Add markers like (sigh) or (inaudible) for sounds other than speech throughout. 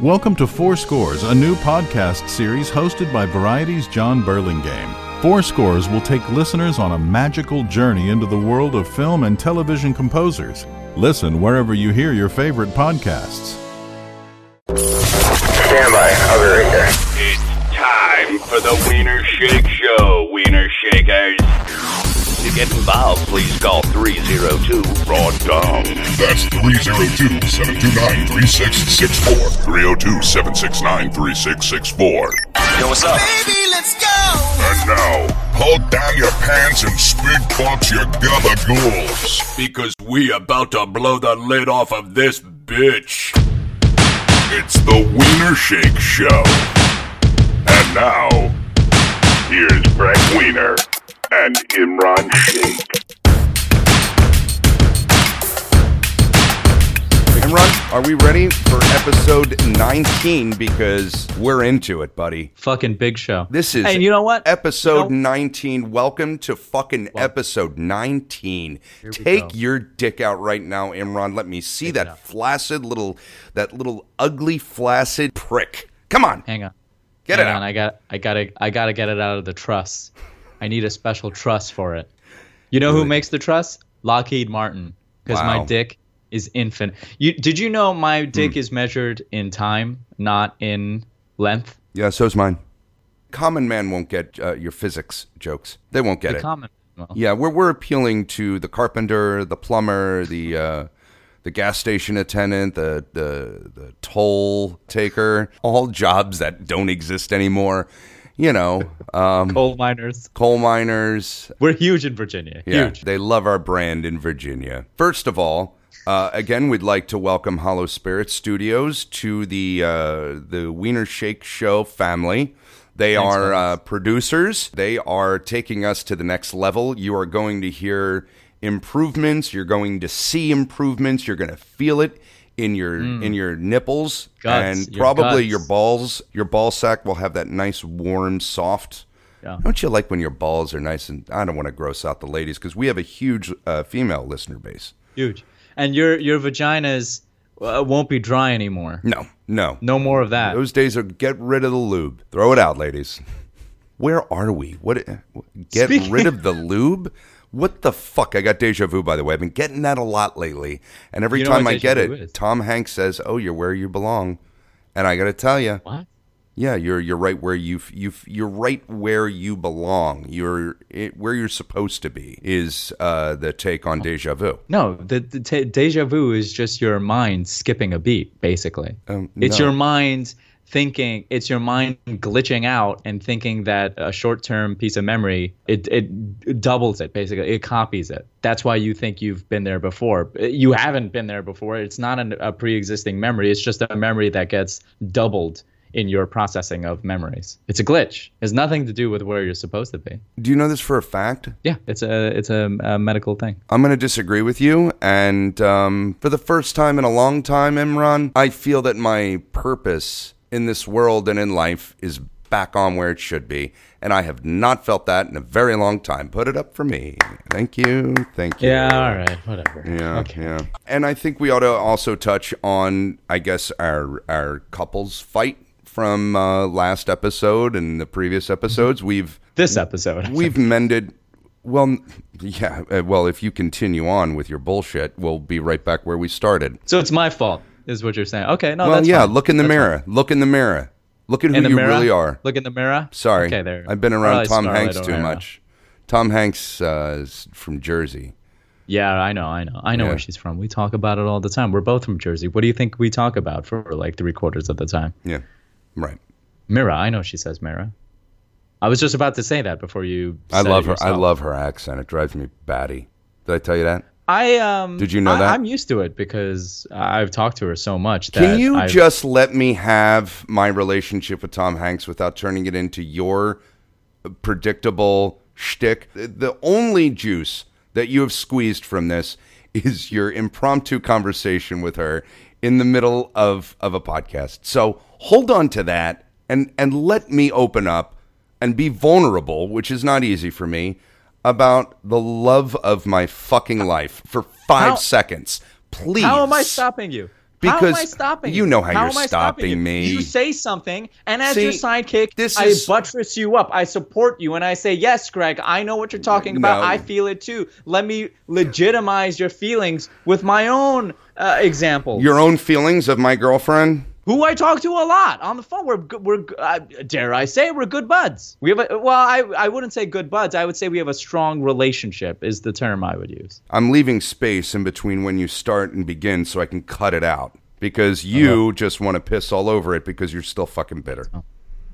Welcome to Four Scores, a new podcast series hosted by Variety's John Burlingame. Four Scores will take listeners on a magical journey into the world of film and television composers. Listen wherever you hear your favorite podcasts. Stand by. I'll be right there. It's time for the Weiner Sheikh Show, Weiner Shakers. To get involved, please call 302 Raw Dong. That's 302-729-3664. 302-769-3664. Yo, what's up? Baby, let's go! And now, pull down your pants and spit box your gabagools. Because we about to blow the lid off of this bitch. It's the Weiner Sheikh Show. And now, here's Frank Weiner and Imran Sheikh. Imran, are we ready for episode 19? Because we're into it, buddy. Fucking big show. This is and you know what? Episode You know- 19. Welcome to fucking episode 19. Take go. your dick out right now, Imran. Let me see that flaccid little, that little ugly flaccid prick. Come on, Hang on. get Hang it on. out. I got I gotta I gotta get it out of the truss. I need a special truss for it. You know who makes the truss? Lockheed Martin. Because Wow. my dick is infinite. You did you know my dick Hmm. is measured in time, not in length? Yeah, so is mine. Common man won't get uh, your physics jokes. They won't get The it. common. Well, Yeah, we're we're appealing to the carpenter, the plumber, the uh, the gas station attendant, the the the toll taker, all jobs that don't exist anymore. You know, um, coal miners. coal miners. We're huge in Virginia. Yeah, Huge. they love our brand in Virginia. First of all, uh, again, we'd like to welcome Hollow Spirit Studios to the uh, the Weiner Sheikh Show family. They Thanks, are uh, producers. They are taking us to the next level. You are going to hear improvements. You're going to see improvements. You're going to feel it in your in your nipples Mm. Guts, and your probably guts. your balls. Your ball sack will have that nice, warm, soft. Yeah. Don't you like when your balls are nice and I don't want to gross out the ladies because we have a huge uh, female listener base. Huge. And your your vaginas uh, won't be dry anymore. No, no, No more of that. Those days are get rid of the lube. Throw it out, ladies. Where are we? What? Get Speaking- rid of the lube? What the fuck? I got deja vu, by the way. I've been getting that a lot lately, and every You know time I get it. Tom Hanks says, "Oh, you're where you belong," and I got to tell you, what? yeah, you're you're right where you you you're right where you belong. You're it, where you're supposed to be. Is uh, the take on deja vu? No, the, the t- deja vu is just your mind skipping a beat, basically. Um, it's no. your mind thinking, it's your mind glitching out and thinking that a short-term piece of memory it it doubles it, basically. It copies it. That's why you think you've been there before. You haven't been there before. It's not an, a pre-existing memory. It's just a memory that gets doubled in your processing of memories. It's a glitch. It has nothing to do with where you're supposed to be. Do you know this for a fact? Yeah, it's a it's a, a medical thing. I'm going to disagree with you. And um, for the first time in a long time, Imran, I feel that my purpose in this world and in life is back on where it should be. And I have not felt that in a very long time. Put it up for me. Thank you. Thank you. Yeah, all right, whatever. Yeah, Okay. yeah. And I think we ought to also touch on, I guess, our our couples fight from uh, last episode and the previous episodes. We've This episode. (laughs) we've mended. Well, yeah. uh, Well, if you continue on with your bullshit, we'll be right back where we started. So it's my fault, is what you're saying. Okay, no, well, yeah. fine. Look in the That's mirror. Look in the mirror. Look at who you mirror? really are. Look in the mirror. Sorry, Okay, there. I've been around Tom Hanks too O'Hara. much. Tom Hanks uh, is from Jersey. Yeah, I know, I know, I know Yeah. where she's from. We talk about it all the time. We're both from Jersey. What do you think we talk about for like three quarters of the time? Yeah, right. Mira, I know she says Mira. I was just about to say that before you. I love her. I love her accent. It drives me batty. Did I tell you that? I um. Did you know I, that? I'm used to it because I've talked to her so much. That Can you I've- just let me have my relationship with Tom Hanks without turning it into your predictable shtick? The only juice that you have squeezed from this is your impromptu conversation with her in the middle of, of a podcast. So hold on to that and, and let me open up and be vulnerable, which is not easy for me, about the love of my fucking life for five How- seconds. Please. How am I stopping you? how am Because I stopping? you you know how you're am I stopping you? me. You say something, and as See, your sidekick, this I is- buttress you up. I support you, and I say, "Yes, Gregg, I know what you're talking about. I feel it too. Let me legitimize your feelings with my own uh, example." Your own feelings of my girlfriend? Who I talk to a lot on the phone. We're good- we're uh, dare I say we're good buds. We have a well, I I wouldn't say good buds. I would say we have a strong relationship. Is the term I would use. I'm leaving space in between when you start and begin so I can cut it out. Because you Uh-huh. just want to piss all over it because you're still fucking bitter.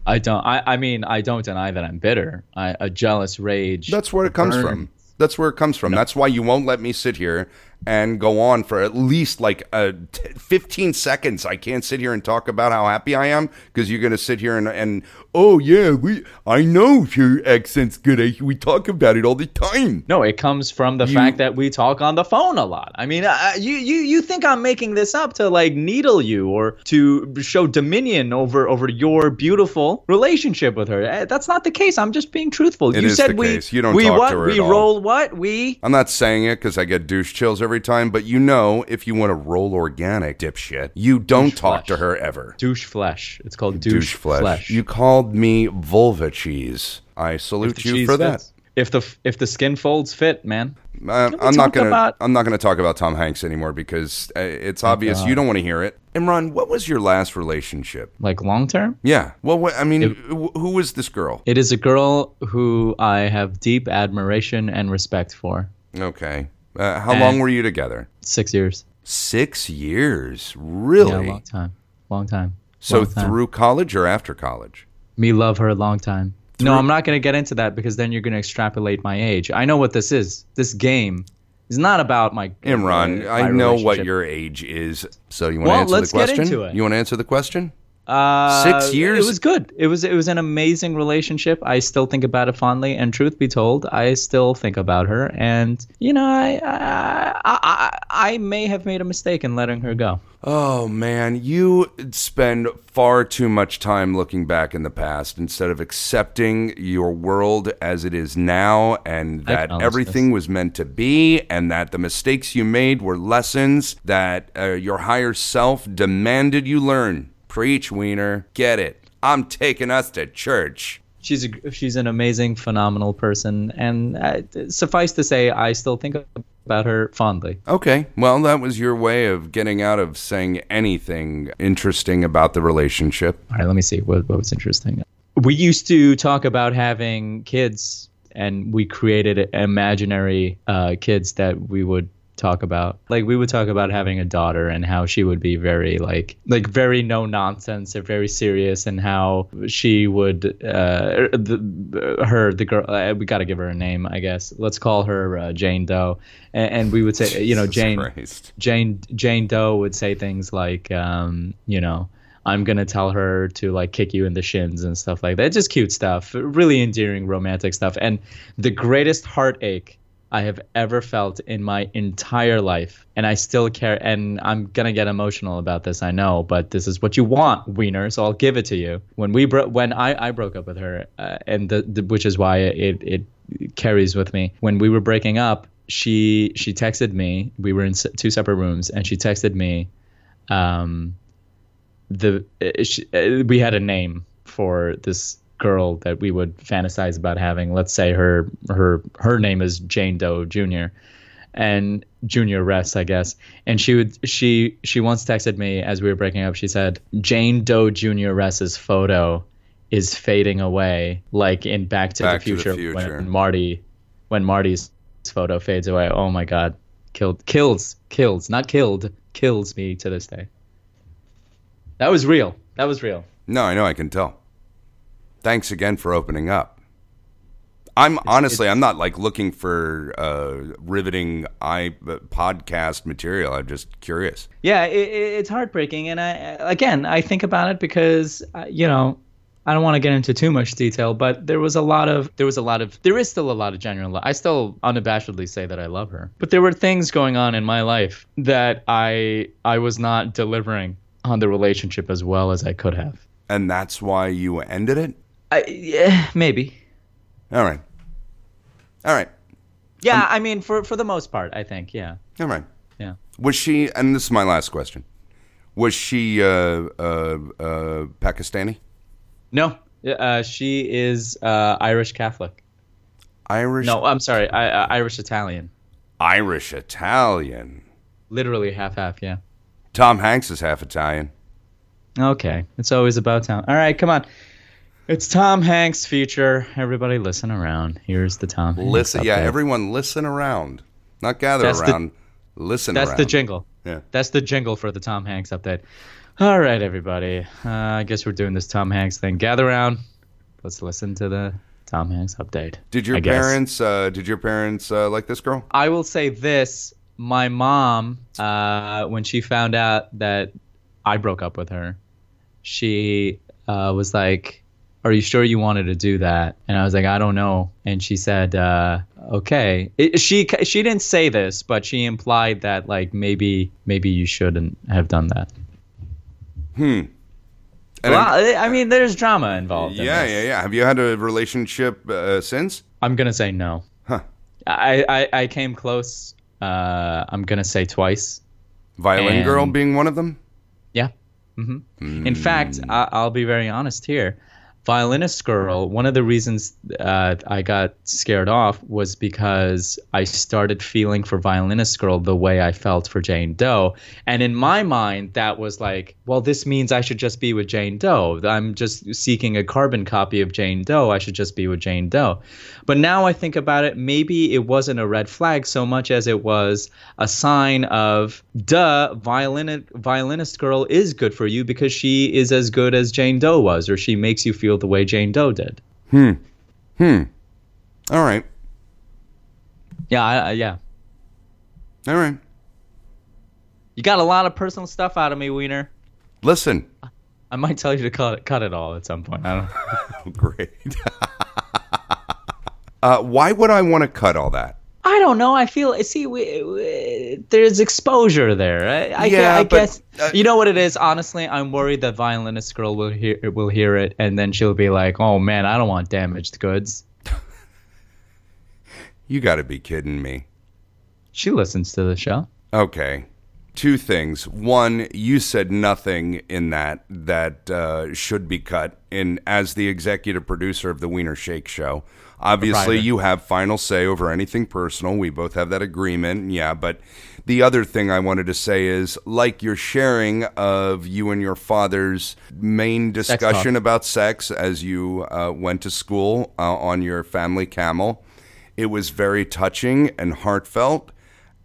I don't. I, I mean, I don't deny that I'm bitter. I, a jealous rage. That's where it comes from. That's where it comes from. That's why you won't let me sit here and go on for at least like uh, t- 15 seconds. I can't sit here and talk about how happy I am because you're going to sit here and, and oh yeah, we I know your accent's good. I, we talk about it all the time. No, it comes from the fact that we talk on the phone a lot. I mean, uh, you you you think I'm making this up to like needle you or to show dominion over over your beautiful relationship with her? Uh, That's not the case. I'm just being truthful. It you said we case. You don't we talk to what her we at all. roll what we I'm not saying it because I get douche chills every time, but you know, if you want to roll organic, dipshit, you don't Douche talk to her ever. douche flesh. It's called douche, Douche flesh. flesh. You called me vulva cheese. I salute you for that. If the if the skin folds fit, man. Uh, I'm not gonna. about- I'm not gonna talk about Tom Hanks anymore because uh, it's obvious you don't want to hear it. Imran, what was your last relationship? Like long term. Yeah. Well, what, I mean, wh- who was this girl? It is a girl who I have deep admiration and respect for. Okay. Uh, how And- long were you together? Six years. Six years. Yeah, Really? long time. Long time. so Long time. through college or after college? me love her a long time. No, I'm not going to get into that because then you're going to extrapolate my age. I know what this is. This game is not about my Imran, uh, I know what your age is. So you want to Well, answer let's the get question? into it. You want to answer the question? Uh, Six years? It was good. It was it was an amazing relationship. I still think about it fondly. And truth be told, I still think about her. And you know, I I I, I, may have made a mistake in letting her go. Oh man, you spend far too much time looking back in the past instead of accepting your world as it is now and that everything was meant to be and that the mistakes you made were lessons that uh, your higher self demanded you learn. Preach, Weiner. Get it. I'm taking us to church. She's a, she's an amazing, phenomenal person, and uh, suffice to say, I still think about her fondly. Okay, well, that was your way of getting out of saying anything interesting about the relationship. All right, let me see what, what was interesting. We used to talk about having kids, and we created imaginary uh, kids that we would talk about. Like we would talk about having a daughter and how she would be very like like very no nonsense or very serious, and how she would uh, the, her the girl. Uh, we got to give her a name, I guess. Let's call her uh, Jane Doe, and, and we would say, you know, Jesus Jane. Christ. Jane Jane Doe would say things like, um, you know, I'm gonna tell her to like kick you in the shins and stuff like that. Just cute stuff, really endearing, romantic stuff. And the greatest heartache I have ever felt in my entire life, and I still care. And I'm gonna get emotional about this, I know, but this is what you want, Weiner. So I'll give it to you. When we bro- when I, I broke up with her, uh, and the, the which is why it it carries with me. When we were breaking up, she she texted me. We were in two separate rooms, and she texted me. Um, the uh, she, uh, we had a name for this girl that we would fantasize about having. Let's say her her her name is Jane Doe Jr. and Junior Rest, I guess. And she would she she once texted me as we were breaking up. She said Jane Doe Jr. Rest's photo is fading away, like in Back to, Back the, to the future, Future. when Marty when Marty's photo fades away. Oh my God, killed kills kills not killed kills me to this day. That was real. That was real. No, I know, I can tell. Thanks again for opening up. I'm honestly, I'm not like looking for uh, riveting i uh, podcast material. I'm just curious. Yeah, it, it, it's heartbreaking, and I again I think about it because uh, you know I don't want to get into too much detail, but there was a lot of there was a lot of there is still a lot of genuine love. I still unabashedly say that I love her, but there were things going on in my life that I I was not delivering on the relationship as well as I could have. And that's why you ended it? I, yeah, maybe. All right. All right. Yeah, I mean for for the most part, I think. Yeah, All right. yeah. Was she, and this is my last question, Was she uh, uh, uh, Pakistani? No, uh, she is uh, Irish Catholic. Irish? No, I'm sorry, I, uh, Irish Italian. Irish Italian. Literally half half. Yeah. Tom Hanks is half Italian. Okay, it's always about Tom. All right, come on. It's Tom Hanks feature. Everybody, listen around. Here's the Tom. Hanks Listen, yeah, everyone, listen around. Not gather That's the- around. listen That's around. the jingle. Yeah. That's the jingle for the Tom Hanks update. All right, everybody. Uh, I guess we're doing this Tom Hanks thing. Gather around. Let's listen to the Tom Hanks update. Did your parents? Uh, did your parents uh, like this girl? I will say this: my mom, uh, when she found out that I broke up with her, she uh, was like, "Are you sure you wanted to do that?" And I was like, "I don't know." And she said, uh, "Okay." It, she she didn't say this, but she implied that like maybe maybe you shouldn't have done that. And well, I I mean, there's drama involved. yeah, this. yeah, yeah. Have you had a relationship uh, since? I'm gonna say no. Huh. I, I I came close. Uh, I'm gonna say twice. Violin And- girl being one of them. Yeah. Mm-hmm. In fact, I, I'll be very honest here. Violinist Girl, one of the reasons uh, I got scared off was because I started feeling for Violinist Girl the way I felt for Jane Doe. And in my mind, that was like, well, this means I should just be with Jane Doe. I'm just seeking a carbon copy of Jane Doe. I should just be with Jane Doe. But now I think about it, maybe it wasn't a red flag so much as it was a sign of, duh, violin- violinist girl is good for you because she is as good as Jane Doe was, or she makes you feel the way Jane Doe did. Hmm. Hmm. All right, Yeah, I, I, yeah. all right. You got a lot of personal stuff out of me, Weiner. Listen, I might tell you to cut it, cut it all at some point. I don't. (laughs) Great. (laughs) uh, why would I want to cut all that? I don't know. I feel see, we, we, there's exposure there. I, I, Yeah, I but, guess uh, you know what it is. Honestly, I'm worried that violinist girl will hear will hear it, and then she'll be like, "Oh man, I don't want damaged goods." You got to be kidding me. She listens to the show. Okay. Two things. One, you said nothing in that that uh, should be cut. In as the executive producer of the Weiner Sheikh Show, obviously you have final say over anything personal. We both have that agreement. Yeah, but the other thing I wanted to say is, like your sharing of you and your father's main discussion talk. about sex as you uh, went to school uh, on your family camel. It was very touching and heartfelt.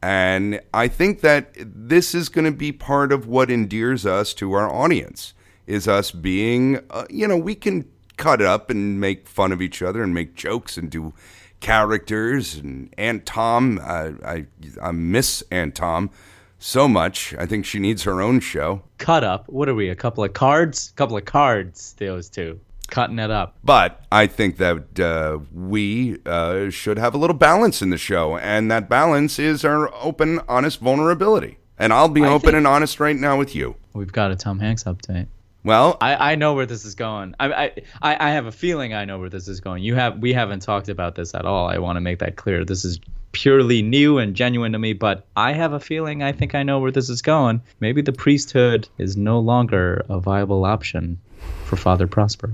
And I think that this is going to be part of what endears us to our audience is us being, uh, you know, we can cut up and make fun of each other and make jokes and do characters. And Aunt Tom, uh, I, I miss Aunt Tom so much. I think she needs her own show. Cut up. What are we? A couple of cards? A couple of cards. Those two cutting it up. But I think that uh, we uh, should have a little balance in the show, and that balance is our open, honest vulnerability. And I'll be I open and honest right now with you. We've got a Tom Hanks update. Well, I, I know where this is going. I, I I have a feeling I know where this is going. You have we haven't talked about this at all. I want to make that clear. This is purely new and genuine to me, but I have a feeling I think I know where this is going. Maybe the priesthood is no longer a viable option for Father Prospero.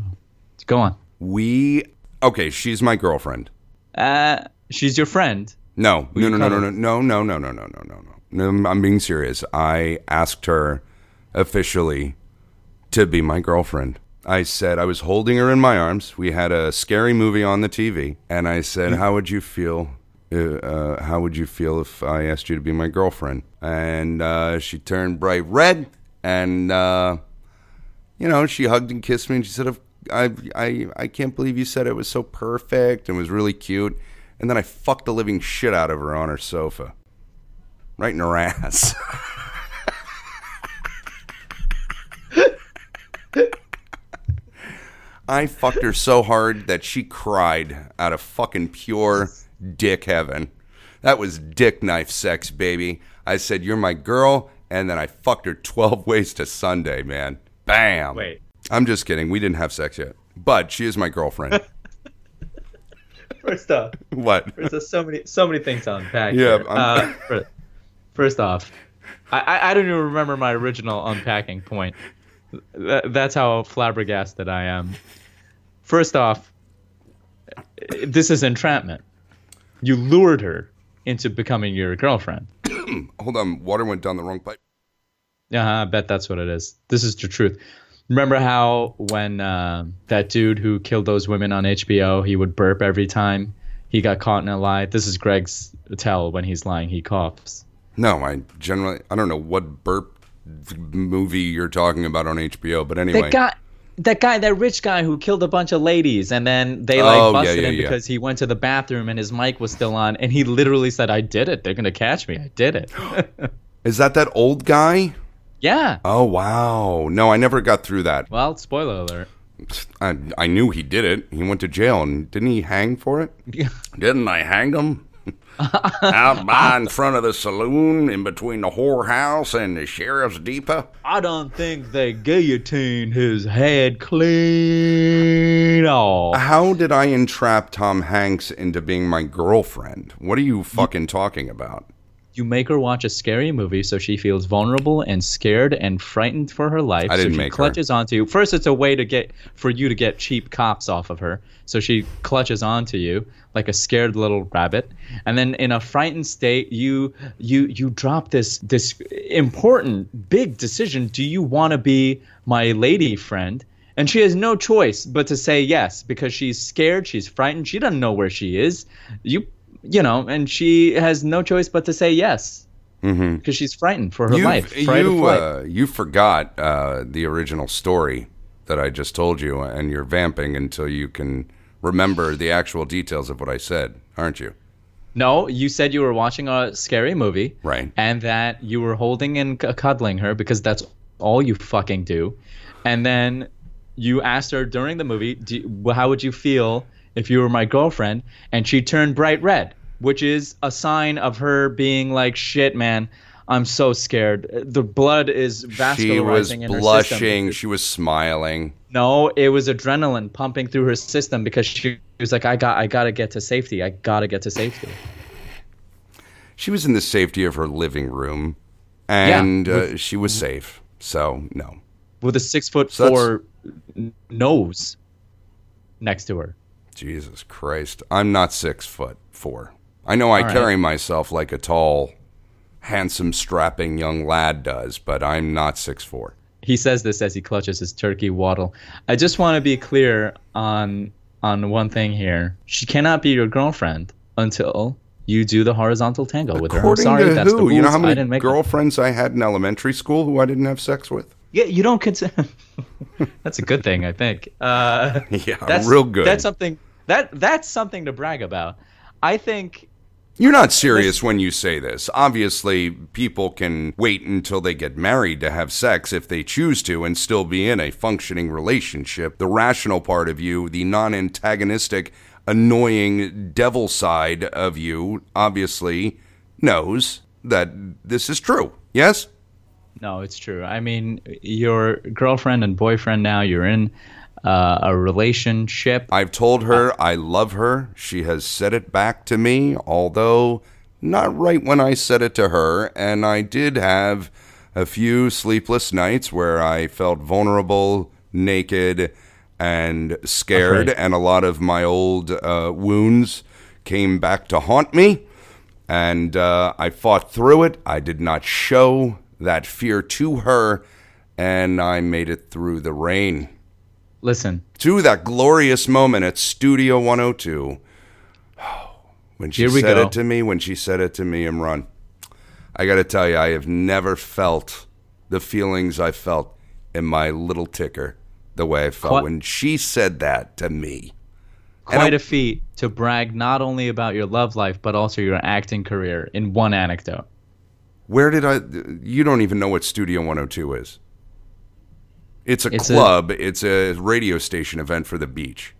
Go on. we okay. She's my girlfriend. Uh, she's your friend. No, no, no, no, no, no, no, no, no, no, no, no, no, no. I'm being serious. I asked her officially to be my girlfriend. I said I was holding her in my arms. We had a scary movie on the TV, and I said, "How would you feel? Uh, uh, how would you feel if I asked you to be my girlfriend?" And uh, she turned bright red, and uh, you know, she hugged and kissed me, and she said, "I, I, I can't believe you said it was so perfect and was really cute." And then I fucked the living shit out of her on her sofa, right in her ass. (laughs) I fucked her so hard that she cried out of fucking pure dick heaven. That was dick knife sex, baby. I said, You're my girl. And then I fucked her 12 (laughs) ways to Sunday, man. Bam. Wait. I'm just kidding. We didn't have sex yet. But she is my girlfriend. (laughs) First off, what? there's so many so many things on unpack. Yeah, here. Uh, first off, I, I, I don't even remember my original unpacking point. Th- that's how flabbergasted I am. First off, this is entrapment. You lured her into becoming your girlfriend. (clears throat) Hold on, water went down the wrong pipe. Yeah, I bet that's what it is. This is the truth. Remember how when uh, that dude who killed those women on HBO, he would burp every time he got caught in a lie. This is Gregg's tell when he's lying. He coughs. No, I generally I don't know what burp movie you're talking about on HBO, but anyway. That guy, that guy, that rich guy who killed a bunch of ladies, and then they like Oh, yeah, busted yeah, him yeah. because he went to the bathroom and his mic was still on, and he literally said, "I did it. They're gonna catch me. I did it." (laughs) Is that that old guy? yeah. Oh wow. No, I never got through that. Well, spoiler alert. I I knew he did it. He went to jail and didn't he hang for it? (laughs) Yeah. Didn't I hang him? (laughs) Out by in front of the saloon, in between the whorehouse and the sheriff's depot. I don't think they guillotined his head clean off. How did I entrap Tom Hanks into being my girlfriend? What are you fucking talking about? You make her watch a scary movie so she feels vulnerable and scared and frightened for her life. I didn't so she make her. clutches onto you. First, it's a way to get for you to get cheap cops off of her. So she clutches onto you like a scared little rabbit, and then in a frightened state, you you you drop this this important big decision. Do you want to be my lady friend? And she has no choice but to say yes because she's scared, she's frightened, she doesn't know where she is. You you know, and she has no choice but to say yes because she's frightened for her you life. You uh, you forgot uh, the original story that I just told you, and you're vamping until you can remember the actual details of what I said, aren't you? no, you said you were watching a scary movie, Right. And that you were holding and c- cuddling her because that's all you fucking do. And then you asked her during the movie, you, how would you feel if you were my girlfriend? And she turned bright red, which is a sign of her being like, shit, man. I'm so scared. The blood is vascularizing She was in her blushing. system. She was smiling. No, it was adrenaline pumping through her system because she was like, I got, I gotta get to safety. I gotta get to safety. She was in the safety of her living room, and Yeah. uh, she was safe. So no. with a six foot So four nose next to her. Jesus Christ. I'm not six foot four. I know I All right. carry myself like a tall, handsome, strapping young lad does, but I'm not six four. He says this as he clutches his turkey waddle. I just want to be clear on on one thing here. She cannot be your girlfriend until you do the horizontal tango with her. I'm According sorry, to that's the who? rules. You know how I many didn't make them. girlfriends I had in elementary school who I didn't have sex with? Yeah, you don't consider. (laughs) that's a good thing, I think. Uh, (laughs) Yeah, that's real good. That's something that that's something to brag about. I think You're not serious when you say this. Obviously, people can wait until they get married to have sex if they choose to and still be in a functioning relationship. The rational part of you, the non antagonistic, annoying devil side of you, obviously knows that this is true. Yes? No, it's true. I mean, your girlfriend and boyfriend now, you're in uh, a relationship. I've told her I love her. She has said it back to me, although not right when I said it to her. And I did have a few sleepless nights where I felt vulnerable, naked, and scared. And a lot of my old uh, wounds came back to haunt me. And uh, I fought through it. I did not show that fear to her. And I made it through the rain Listen, to that glorious moment at Studio 102. (sighs) When she said go. it to me, when she said it to me, Imran, I got to tell you, I have never felt the feelings I felt in my little ticker the way I felt Quite- when she said that to me. Quite a feat to brag not only about your love life, but also your acting career in one anecdote. Where did I? You don't even know what Studio 102 is. It's a It's a- club. it's a radio station event for the beach.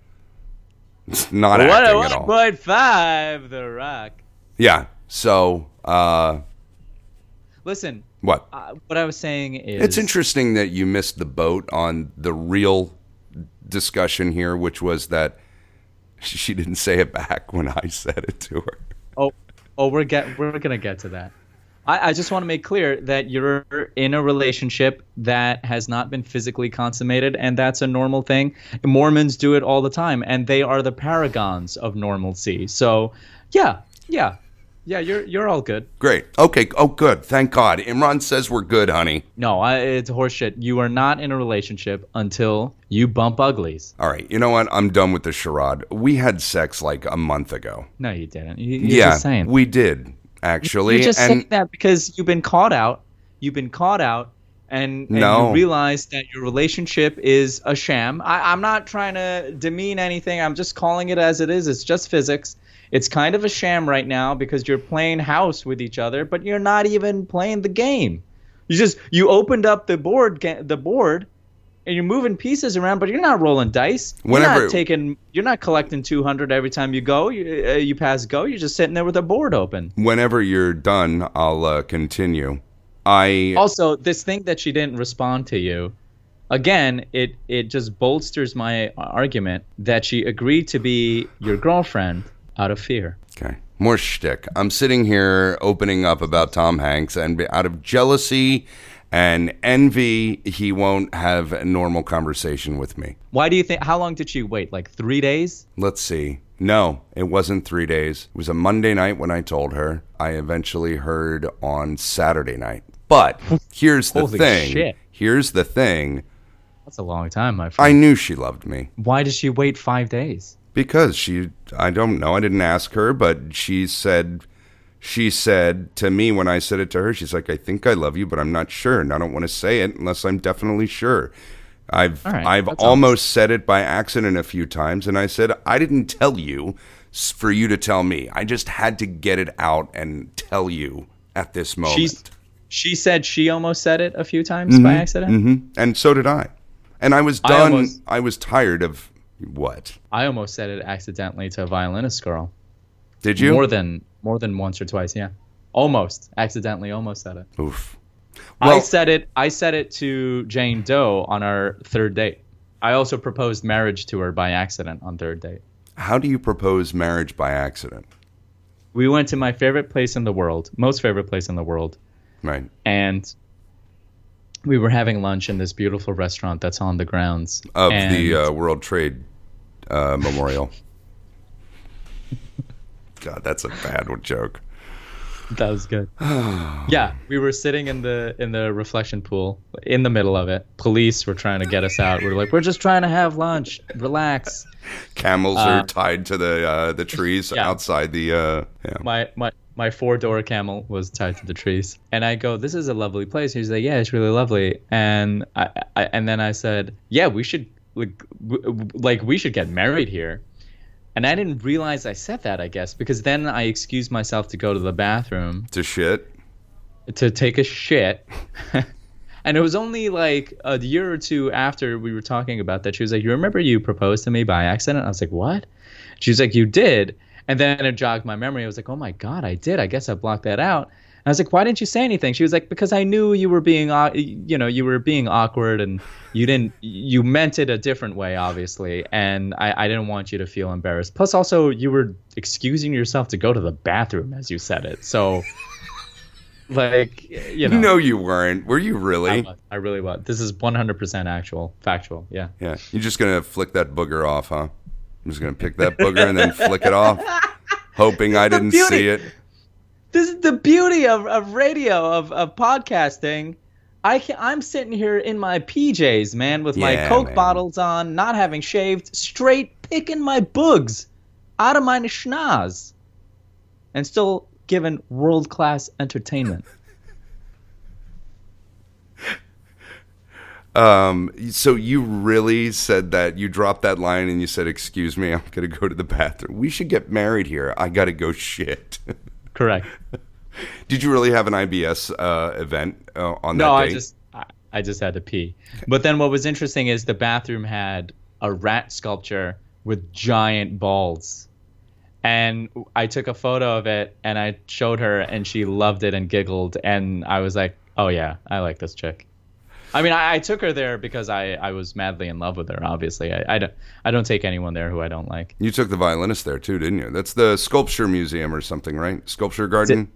It's not What acting at all. 1.5, The Rock. Yeah. So, uh, Listen, what? uh, what I was saying is. It's interesting that you missed the boat on the real discussion here, which was that she didn't say it back when I said it to her. Oh, oh, we're get we're gonna get to that. I, I just want to make clear that you're in a relationship that has not been physically consummated, and that's a normal thing. Mormons do it all the time, and they are the paragons of normalcy. So, yeah, yeah, yeah, you're you're all good. Great. Okay. Oh, good. Thank God. Imran says we're good, honey. No, I, it's horseshit. You are not in a relationship until you bump uglies. All right. You know what? I'm done with the charade. We had sex like a month ago. No, you didn't. You, you're yeah, we did actually. You're just and saying that because you've been caught out. You've been caught out, and, and No. you realize that your relationship is a sham. I, I'm not trying to demean anything. I'm just calling it as it is. It's just physics. It's kind of a sham right now because you're playing house with each other, but you're not even playing the game. You just you opened up the board, the board, and you're moving pieces around, but you're not rolling dice. You're Whenever- not taking. You're not collecting 200 every time you go. You, uh, you pass go. You're just sitting there with a board open. whenever you're done, I'll uh, continue. I also this thing that she didn't respond to you again it it just bolsters my argument that she agreed to be your girlfriend out of fear Okay. More shtick. I'm sitting here opening up about Tom Hanks, and out of jealousy and envy, he won't have a normal conversation with me. why do you think how long did she wait like three days Let's see. No, it wasn't three days. It was a Monday night when I told her. I eventually heard on Saturday night. But (laughs) here's the Holy thing. shit. Here's the thing. that's a long time my friend I knew she loved me. why did she wait five days Because she, I don't know, I didn't ask her, but she said, she said to me when I said it to her, she's like, I think I love you, but I'm not sure, and I don't want to say it unless I'm definitely sure. I've right, I've almost said it by accident a few times, and I said I didn't tell you for you to tell me. I just had to get it out and tell you at this moment. she's she said she almost said it a few times by accident hmm And so did I. And I was done. I, almost- was tired of what? i almost said it accidentally to a violinist girl Did you? more than more than once or twice yeah almost accidentally almost said it Oof. I said it. I said it to Jane Doe on our third date. I also proposed marriage to her by accident on third date. How do you propose marriage by accident? We went to my favorite place in the world, most favorite place in the world, Right. and we were having lunch in this beautiful restaurant that's on the grounds Of and the uh, World Trade uh, Memorial. (laughs) God, that's a bad one joke. that was good. (sighs) yeah, we were sitting in the in the reflection pool in the middle of it. Police were trying to get us out. We're like, we're just trying to have lunch. Relax. Camels are tied to the uh, the trees yeah. outside the. Uh, yeah. my my my four door camel was tied to the trees, and I go, "This is a lovely place." He's like, "Yeah, it's really lovely." And I, I and then I said, "Yeah, we should like like we should get married here." And I didn't realize I said that, I guess, because then I excused myself to go to the bathroom To shit. to take a shit. (laughs) and it was only like a year or two after we were talking about that. She was like, You remember you proposed to me by accident? I was like, What? She was like, You did. And then it jogged my memory. I was like, Oh my God, I did. I guess I blocked that out. I was like, Why didn't you say anything? She was like, Because I knew you were being, you know, you were being awkward and you didn't, you meant it a different way, obviously. And I, I didn't want you to feel embarrassed. Plus, also, you were excusing yourself to go to the bathroom as you said it. So, (laughs) like, you know. No, you weren't. Were you really? was. I really was. This is 100% actual, factual. Yeah. Yeah. You're just gonna flick that booger off, huh? I'm just gonna pick that booger and then flick it off, (laughs) hoping I didn't see it. This is the beauty of, of radio, of, of podcasting. I can, I'm sitting here in my PJs, man, with my Coke man. bottles on, not having shaved, straight picking my boogs out of my schnoz, and still giving world class entertainment. (laughs) Um, so you really said that you dropped that line and you said, "Excuse me, I'm gonna go to the bathroom. We should get married here. I gotta go shit." (laughs) Correct. (laughs) Did you really have an IBS uh, event uh, on that day? No. I just I, I just had to pee. But then what was interesting is the bathroom had a rat sculpture with giant balls. And I took a photo of it and I showed her and she loved it and giggled and I was like, "Oh yeah, I like this chick." I mean, I, I took her there because I, I was madly in love with her. Obviously, I, I don't I don't take anyone there who I don't like. You took the violinist there too, didn't you? That's the sculpture museum or something, right? Sculpture garden.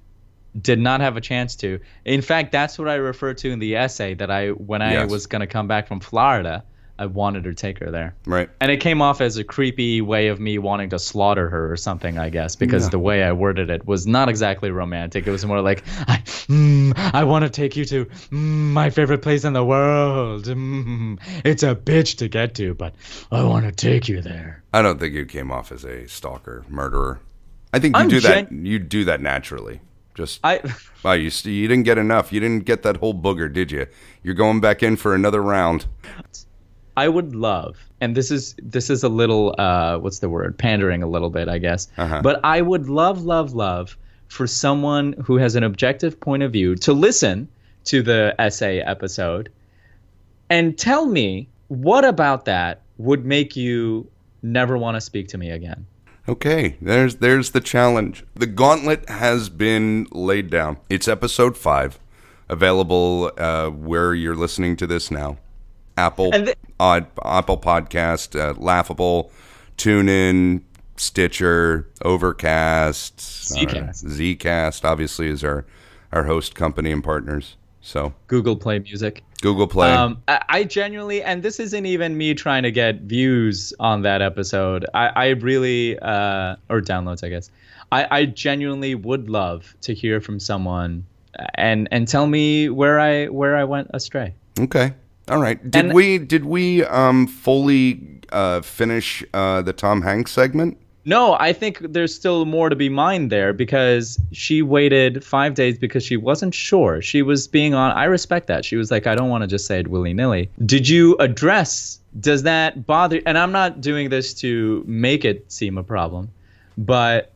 Did not have a chance to. In fact, that's what I refer to in the essay that I when I Yes. was going to come back from Florida, I wanted to take her there. Right. And it came off as a creepy way of me wanting to slaughter her or something, I guess, because the way I worded it was not exactly romantic. It was more like, I, mm, I want to take you to mm, my favorite place in the world. Mm, it's a bitch to get to, but I want to take you there. I don't think you came off as a stalker, murderer. I think you I'm do that. You do that naturally. Just I, (laughs) wow, you you didn't get enough. You didn't get that whole booger, did you? You're going back in for another round. I would love, and this is this is a little uh, what's the word? Pandering a little bit, I guess. Uh-huh. But I would love, love, love for someone who has an objective point of view to listen to the essay episode and tell me what about that would make you never want to speak to me again. Okay, there's there's the challenge. The gauntlet has been laid down. It's episode five, available uh, where you're listening to this now. Apple, Odd, Apple Podcast, uh, Laughable, TuneIn, Stitcher, Overcast, Zcast. uh, Zcast. Obviously, is our our host company and partners. So Google Play Music. Google Play. Um, I, I genuinely, and this isn't even me trying to get views on that episode. I, I really, uh, or downloads, I guess. I, I genuinely would love to hear from someone and and tell me where I where I went astray. Okay. All right. Did And- we did we um fully uh finish uh the Tom Hanks segment? No, I think there's still more to be mined there because she waited five days because she wasn't sure. She was being on. I respect that. She was like, I don't want to just say it willy nilly. Did you address? Does that bother? And I'm not doing this to make it seem a problem, but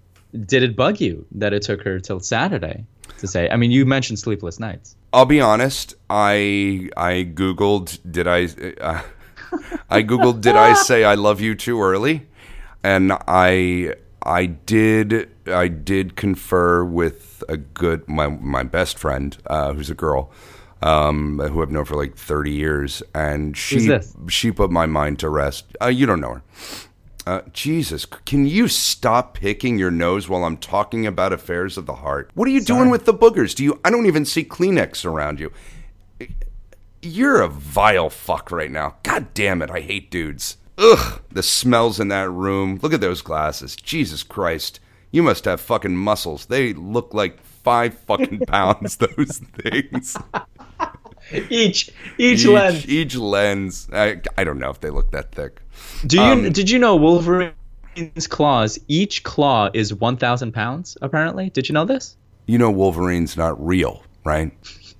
did it bug you that it took her till Saturday to say? I mean, you mentioned sleepless nights. I'll be honest. I I googled did I uh, I googled did I say I love you too early? And I I did I did confer with a good my my best friend uh, who's a girl um, who I've known for like 30 years and she she put my mind to rest. Uh, you don't know her. Uh, Jesus, can you stop picking your nose while I'm talking about affairs of the heart? What are you doing with the boogers? Do you? I don't even see Kleenex around you. You're a vile fuck right now. God damn it, I hate dudes. Ugh, the smells in that room. Look at those glasses. Jesus Christ, you must have fucking muscles. They look like five fucking (laughs) pounds. Those things. (laughs) Each each, Each, each lens. I, I don't know if they look that thick. Do you um, did you know Wolverine's claws? Each claw is one thousand pounds. Apparently, did you know this? you know Wolverine's not real, right?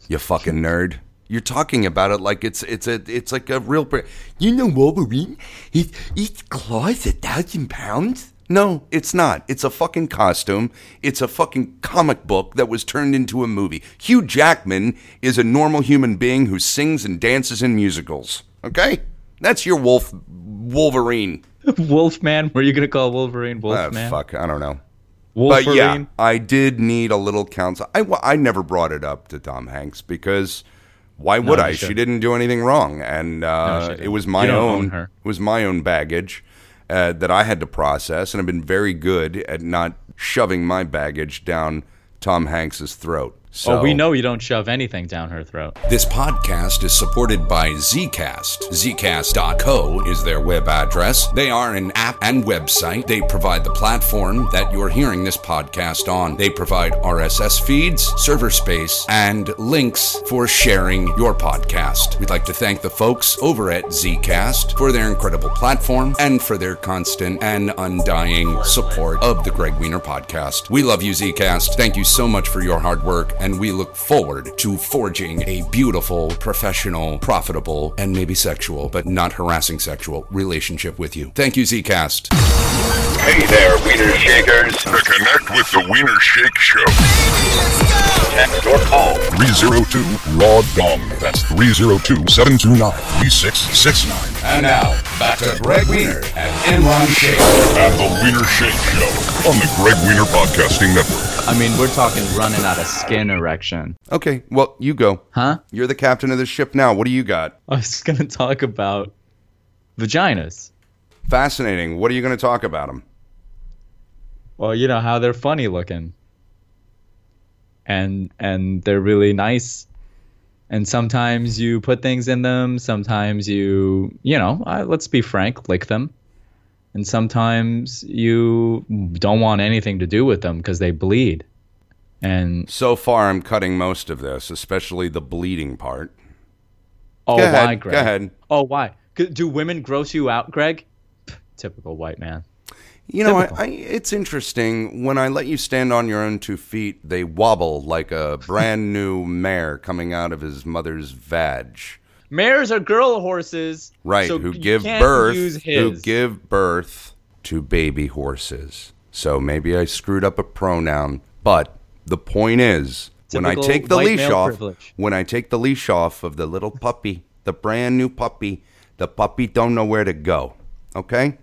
You fucking nerd. You're talking about it like it's it's a it's like a real. You know Wolverine? His each claw is a thousand pounds. No, it's not. It's a fucking costume. It's a fucking comic book that was turned into a movie. Hugh Jackman is a normal human being who sings and dances in musicals. Okay, that's your Wolf Wolverine. (laughs) Wolfman. Were you gonna call Wolverine Ah, Wolfman? fuck, I don't know. Wolverine. But yeah, I did need a little counsel. I, I never brought it up to Tom Hanks because why would you I? She didn't do anything wrong, and uh, didn't. it was my own. own her. It was my own baggage uh, that I had to process, and I've been very good at not shoving my baggage down Tom Hanks's throat. So Oh, we know you don't shove anything down her throat. This podcast is supported by Zcast. Zcast.co is their web address. They are an app and website. They provide the platform that you're hearing this podcast on. They provide RSS feeds, server space, and links for sharing your podcast. We'd like to thank the folks over at Zcast for their incredible platform and for their constant and undying support of the Gregg Weiner podcast. We love you, Zcast. Thank you so much for your hard work, and we look forward to forging a beautiful, professional, profitable, and maybe sexual, but not harassing sexual relationship with you. Thank you, Zcast. Hey there, Weiner Shakers. To connect with the Weiner Sheikh Show, Text or call 302 Raw Dong. That's 302 729 3669. And now, back to Gregg Weiner and Imran Sheikh. And the Wiener Shake Show on the Gregg Weiner Podcasting Network. I mean, we're talking running out of skin erection. okay, well, you go. Huh? You're the captain of the ship now. What do you got? I was (laughs) gonna talk about vaginas. Fascinating. What are you going to talk about them? Well, you know how they're funny looking. and and they're really nice. And sometimes you put things in them. Sometimes you, you know, uh, let's be frank, lick them. And sometimes you don't want anything to do with them because they bleed. And So far, I'm cutting most of this, especially the bleeding part. oh, Go ahead, why, go ahead. Oh, why? Do women gross you out, Gregg? Pff, Typical white man. You know, I, I, it's interesting. When I let you stand on your own two feet, they wobble like a brand new mare coming out of his mother's vag. Mares are girl horses, Right, so who give birth who give birth to baby horses. So maybe I screwed up a pronoun, but the point is when I take the leash off, privilege. when I take the leash off of the little puppy, the brand new puppy, the puppy don't know where to go. Okay?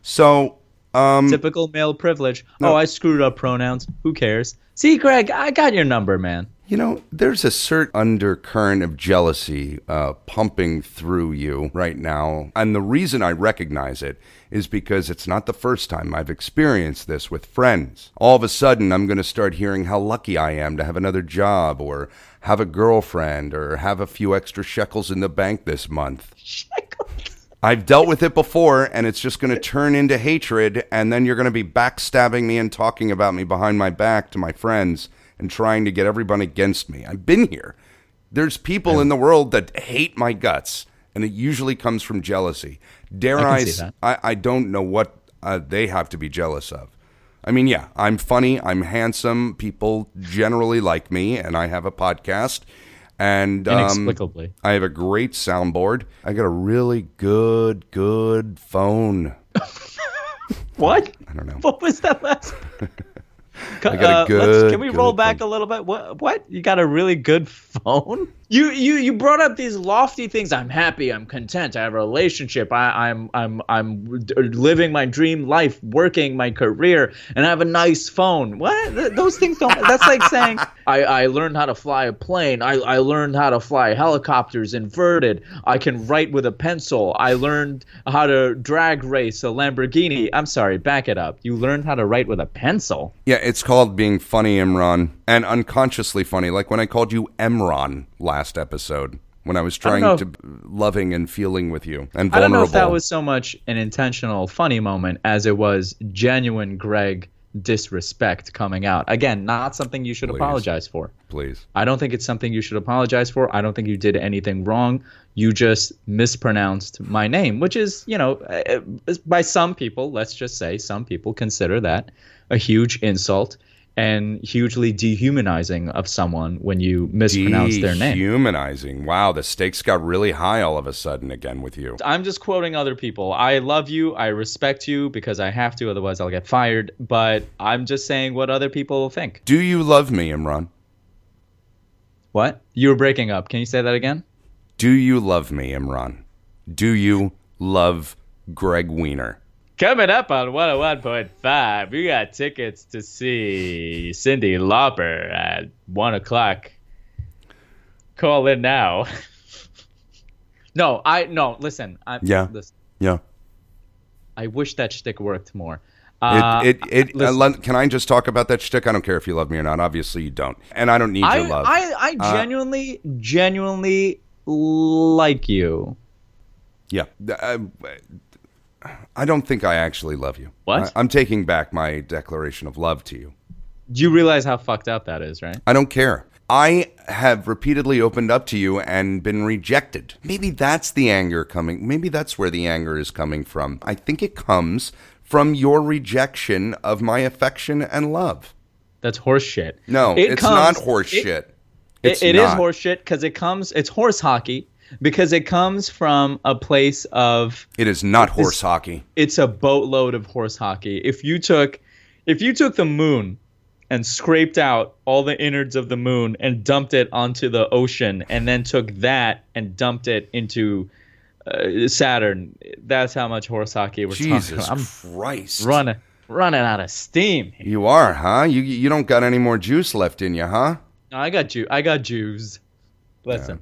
So um Typical male privilege. Oh, I screwed up pronouns. Who cares? See, Gregg, I got your number, man. You know, there's a certain undercurrent of jealousy uh, pumping through you right now. And the reason I recognize it is because it's not the first time I've experienced this with friends. All of a sudden, I'm going to start hearing how lucky I am to have another job or have a girlfriend or have a few extra shekels in the bank this month. Shekels. (laughs) I've dealt with it before, and it's just going to turn into hatred, and then you're going to be backstabbing me and talking about me behind my back to my friends and trying to get everyone against me. I've been here. There's people in the world that hate my guts, and it usually comes from jealousy. Dare I I? see that. I, I don't know what uh, they have to be jealous of. I mean, yeah, I'm funny, I'm handsome. People generally like me, and I have a podcast. And um, Inexplicably. I have a great soundboard. I got a really good, good phone. (laughs) What? I don't know. What was that last? (laughs) I got a uh, good- can we roll back a little bit? What? What? You got a really good (laughs) phone? You you you brought up these lofty things. I'm happy. I'm content. I have a relationship. I, I'm I'm I'm living my dream life, working my career, and I have a nice phone. What? Th- Those things don't. That's like saying (laughs) I I learned how to fly a plane. I I learned how to fly helicopters inverted. I can write with a pencil. I learned how to drag race a Lamborghini. I'm sorry. Back it up. You learned how to write with a pencil. Yeah, it's called being funny, Imran, and unconsciously funny. Like when I called you Emron last episode, when I was trying know to loving and feeling with you and vulnerable. I don't know if that was so much an intentional funny moment as it was genuine Gregg disrespect coming out. Again, not something you should Please. apologize for. Please. I don't think it's something you should apologize for. I don't think you did anything wrong. You just mispronounced my name, which is, you know, uh, by some people, let's just say some people consider that a huge insult and hugely dehumanizing of someone when you mispronounce their name. Dehumanizing. Wow, the stakes got really high all of a sudden again with you. I'm just quoting other people. I love you. I respect you because I have to, otherwise I'll get fired. But I'm just saying what other people think. Do you love me, Imran? What? You were breaking up. Can you say that again? Do you love me, Imran? Do you love Gregg Weiner? Coming up on 101.5, we got tickets to see Cyndi Lauper at 1 o'clock. Call in now. (laughs) no, I, no, listen. I, Yeah. Listen, Yeah. I wish that shtick worked more. Uh, it it, it uh, can I just talk about that shtick? I don't care if you love me or not. Obviously, you don't, and I don't need I, your love. I, I Uh, genuinely, genuinely like you. yeah, I, don't think I actually love you. What? I, am taking back my declaration of love to you. Do you realize how fucked up that is, right? I don't care. I have repeatedly opened up to you and been rejected. Maybe that's the anger coming. Maybe that's where the anger is coming from. I think it comes from your rejection of my affection and love. That's horse shit. No, It it's comes- not horse it- shit. It, It's it is not. horse shit because it comes. It's horse hockey because it comes from a place of. It is not horse hockey. It's a boatload of horse hockey. If you took, if you took the moon, and scraped out all the innards of the moon and dumped it onto the ocean, and then took that and dumped it into uh, Saturn, that's how much horse hockey we're Jesus talking. about. Christ. I'm running, running out of steam. You are, huh? You you don't got any more juice left in you, huh? No, I got you. I got Jews. Listen,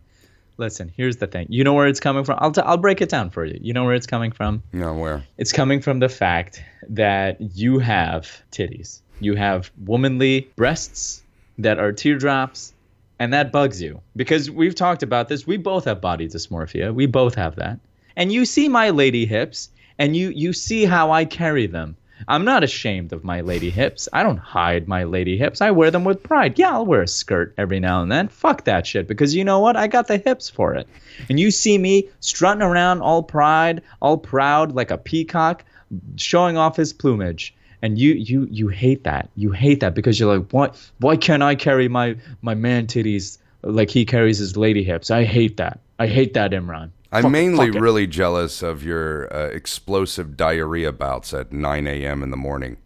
listen. Here's the thing. You know where it's coming from. I'll t- I'll break it down for you. You know where it's coming from. No, where? It's coming from the fact that you have titties. You have womanly breasts. that are teardrops, and that bugs you because we've talked about this. We both have body dysmorphia. We both have that. And you see my lady hips, and you you see how I carry them. I'm not ashamed of my lady hips. I don't hide my lady hips. I wear them with pride. Yeah, I'll wear a skirt every now and then. Fuck that shit because you know what? I got the hips for it. And you see me strutting around all pride, all proud like a peacock, showing off his plumage. And you you you hate that. You hate that because you're like, why why can't I carry my my man titties like he carries his lady hips? I hate that. I hate that, Imran. I'm Fuck- mainly fuck really jealous of your uh, explosive diarrhea bouts at 9 a.m. in the morning.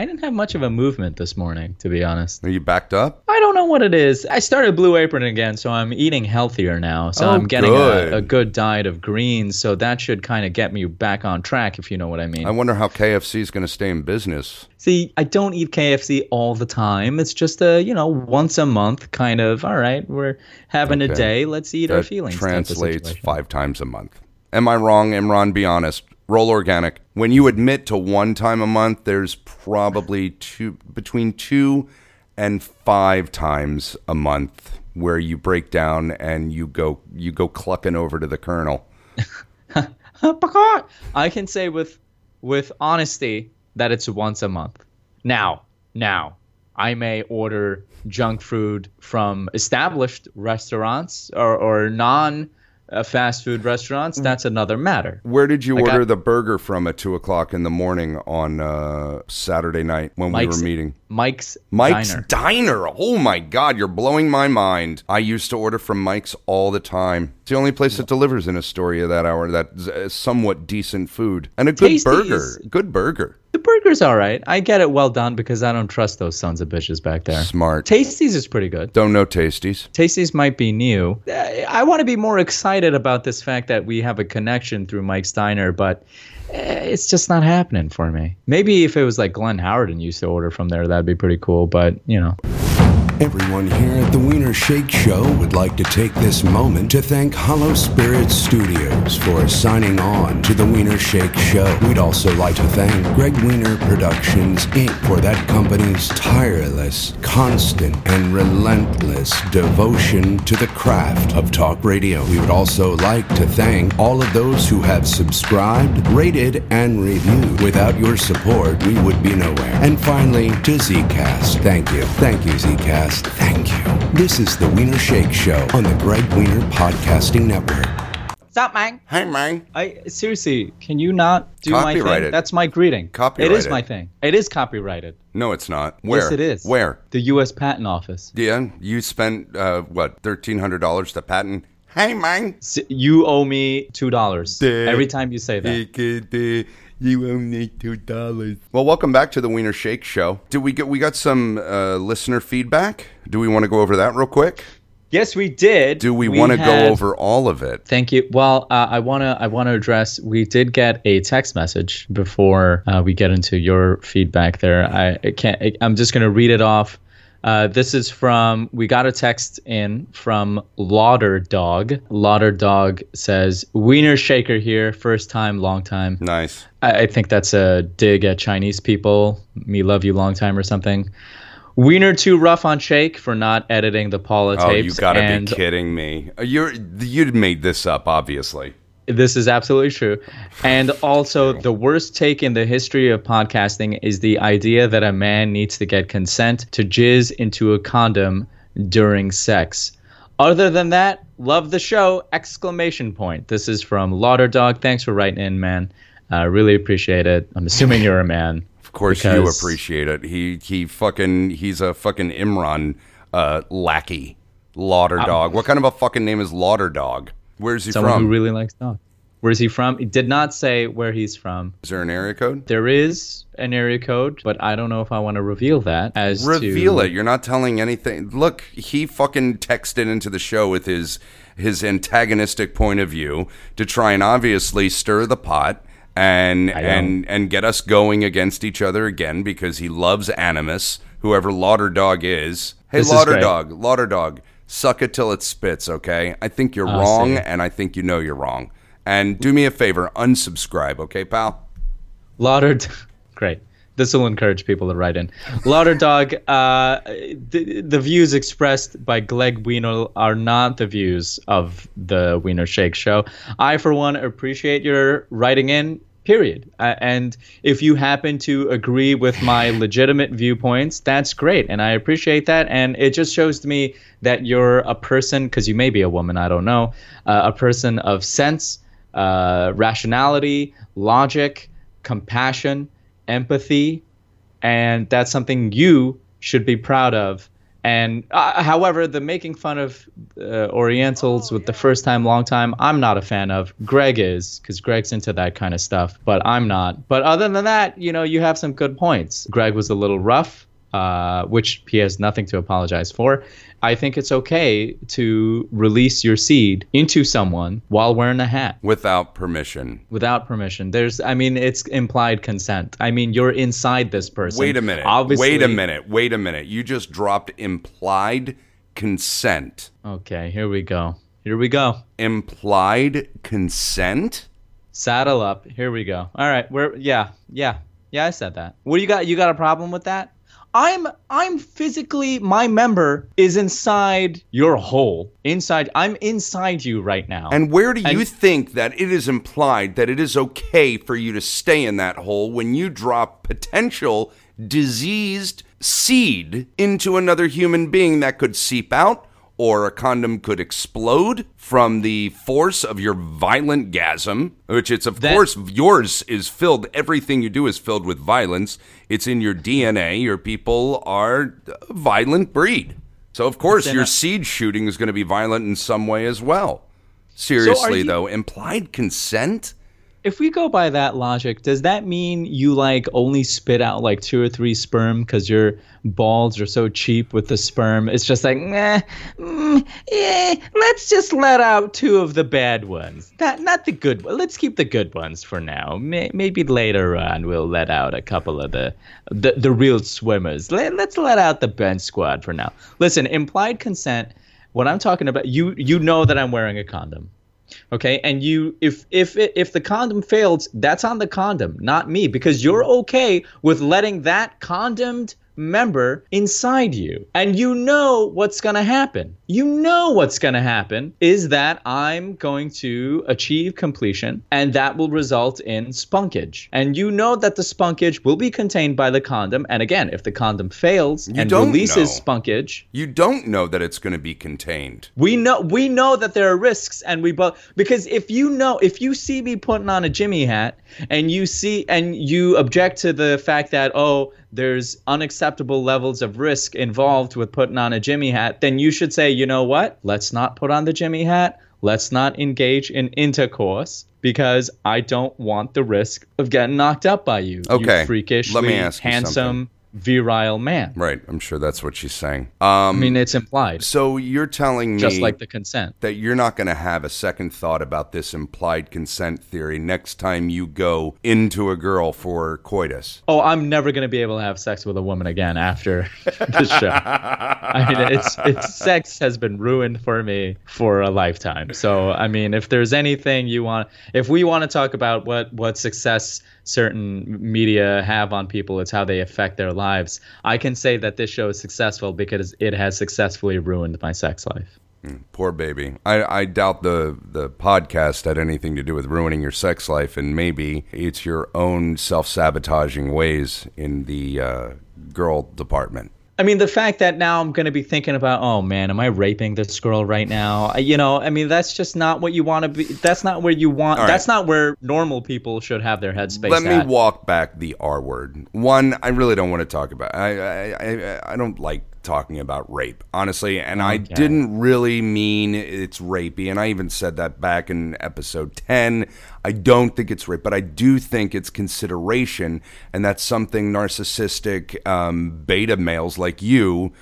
I didn't have much of a movement this morning, to be honest. Are you backed up? I don't know what it is. I started Blue Apron again, so I'm eating healthier now. So Oh, I'm getting good. a, a good diet of greens. So that should kind of get me back on track, if you know what I mean. I wonder how KFC is going to stay in business. See, I don't eat KFC all the time. It's just a, you know, once a month kind of, all right, we're having a day. Let's eat our feelings. translates five times a month. Am I wrong, Imran? Be honest. Roll organic. When you admit to one time a month, there's probably two between two and five times a month where you break down and you go you go clucking over to the colonel. (laughs) I can say with with honesty that it's once a month. Now, now, I may order junk food from established restaurants or, or non uh, fast food restaurants. That's another matter. Where did you Like order I- the burger from at two o'clock in the morning on uh, Saturday night when we were meeting? Mike's, Mike's Diner. Diner. Oh my God, you're blowing my mind. I used to order from Mike's all the time. It's the only place that delivers in Astoria that hour. That's uh, somewhat decent food and a good Tasties. burger. Good burger. The burger's all right. I get it well done because I don't trust those sons of bitches back there. Smart. Tasties is pretty good. Don't know tasties. Tasties might be new. Uh, I want to be more excited about this fact that we have a connection through Mike Steiner, but uh, it's just not happening for me. Maybe if it was like Glenn Howard and used to order from there, that'd be pretty cool. But you know, Everyone here at the Weiner Sheikh Show would like to take this moment to thank Hollow Spirit Studios for signing on to the Weiner Sheikh Show. We'd also like to thank Gregg Weiner Productions, Inc. for that company's tireless, constant, and relentless devotion to the craft of talk radio. We would also like to thank all of those who have subscribed, rated, and reviewed. Without your support, we would be nowhere. And finally, to Zcast. Thank you. Thank you, Zcast. Thank you. This is the Weiner Sheikh Show on the Gregg Weiner Podcasting Network. stop, man. Hey, man. I seriously, can you not do my thing? Copyrighted. That's my greeting. It is Copyrighted. my thing. It is copyrighted. No, it's not. Where? Yes, it is. Where? The U.S. Patent Office. Yeah, you spent uh, what thirteen hundred dollars to patent. Hey, man. S- You owe me two dollars every time you say that. You owe me two dollars. Well, welcome back to the Weiner Sheikh Show. Did we get we got some uh, listener feedback? Do we want to go over that real quick? Yes, we did. Do we, want to had- go over all of it? Thank you. Well, uh, I wanna I wanna address. We did get a text message before uh, we get into your feedback. There, I, I can't. I, I'm just gonna read it off. Uh, this is from. We got a text in from Lauder Dog. Lauder Dog says, "Weiner Shaker here, first time, long time." Nice. I, I think that's a dig at Chinese people. Me love you long time or something. Weiner too rough on Sheikh for not editing the Paula Oh, tapes. you gotta and be kidding me! You're you made this up, obviously. This is absolutely true. And also, the worst take in the history of podcasting is the idea that a man needs to get consent to jizz into a condom during sex. Other than that, love the show! Exclamation point. This is from Lauder Dog. Thanks for writing in, man. I really appreciate it. I'm assuming you're a man. (laughs) Of course, you appreciate it. He he fucking he's a fucking Imran uh, lackey, Lauder Dog. What kind of a fucking name is Lauder Dog? Where's he Someone from? who really likes dogs. Where's he from? He did not say where he's from. is there an area code? There is an area code, but I don't know if I want to reveal that as Reveal to, it. You're not telling anything. Look, he fucking texted into the show with his his antagonistic point of view to try and obviously stir the pot and and and get us going against each other again because he loves Animus, whoever Lauder Dog is. Hey, This is Lauder great. Dog, Lauder Dog, suck it till it spits, okay? I think you're I'll wrong, and I think you know you're wrong. And do me a favor, unsubscribe, okay, pal? Lauder, (laughs) great. This will encourage people to write in. Louder Dog, uh, the, the views expressed by Gleg Weiner are not the views of the Weiner Sheikh Show. I, for one, appreciate your writing in period. Uh, and if you happen to agree with my legitimate viewpoints, that's great. And I appreciate that. And it just shows to me that you're a person, because you may be a woman, I don't know, uh, a person of sense, uh, rationality, logic, compassion, empathy. And that's something you should be proud of and uh, however, the making fun of uh, Orientals with the first time, long time, I'm not a fan of. Gregg is, because Gregg's into that kind of stuff, but I'm not. But other than that, you know, you have some good points. Gregg was a little rough, uh, which he has nothing to apologize for. I think it's okay to release your seed into someone while wearing a hat without permission. Without permission. There's I mean it's implied consent. I mean you're inside this person. Wait a minute. Obviously, Wait a minute. Wait a minute. You just dropped implied consent. Okay, here we go. Here we go. Implied consent? Saddle up. Here we go. All right. We're yeah. Yeah. Yeah, I said that. What do you got? You got a problem with that? I'm I'm physically my member is inside your hole. Inside I'm inside you right now. And where do you think that it is implied that it is okay for you to stay in that hole when you drop potential diseased seed into another human being that could seep out or a condom could explode from the force of your violent gasm, which it's of that, course yours is filled. Everything you do is filled with violence. It's in your DNA. Your people are a violent breed. So of course your seed shooting is going to be violent in some way as well. Seriously so you, though, implied consent? If we go by that logic, does that mean you like only spit out like two or three sperm because your balls are so cheap with the sperm? It's just like, nah, mm, yeah, let's just let out two of the bad ones. Not, not the good. Ones. Let's keep the good ones for now. May, maybe later on we'll let out a couple of the the, the real swimmers. Let, let's let out the bench squad for now. Listen, implied consent. What I'm talking about, you you know that I'm wearing a condom okay and you if if if the condom fails that's on the condom not me because you're okay with letting that condomed member inside you. And you know what's going to happen. You know what's going to happen is that I'm going to achieve completion and that will result in spunkage. And you know that the spunkage will be contained by the condom. And again, if the condom fails you and releases know. spunkage, you don't know that it's going to be contained. We know we know that there are risks and we both because if you know if you see me putting on a Jimmy hat and you see and you object to the fact that oh there's unacceptable levels of risk involved with putting on a Jimmy hat, then you should say, you know what? Let's not put on the Jimmy hat. Let's not engage in intercourse because I don't want the risk of getting knocked up by you. Okay. You freakish, Let me ask handsome, virile man. Right. I'm sure that's what she's saying. Um, I mean, it's implied. So you're telling me, just like the consent, that you're not going to have a second thought about this implied consent theory next time you go into a girl for coitus. Oh, I'm never going to be able to have sex with a woman again after (laughs) the show. I mean, it's it's sex has been ruined for me for a lifetime. So, I mean, if there's anything you want, if we want to talk about what what success certain media have on people, it's how they affect their lives. I can say that this show is successful because it has successfully ruined my sex life. Mm, poor baby. I, I doubt the, the podcast had anything to do with ruining your sex life, and maybe it's your own self sabotaging ways in the uh, girl department. I mean, the fact that now I'm going to be thinking about, oh man, am I raping this girl right now? You know, I mean, that's just not what you want to be. That's not where you want. Right. That's not where normal people should have their headspace. Let at. me walk back the R word. One, I really don't want to talk about. I I I, I don't like talking about rape, honestly. And okay. I didn't really mean it's rapey. And I even said that back in episode 10. I don't think it's rape, but I do think it's consideration. And that's something narcissistic um, beta males like you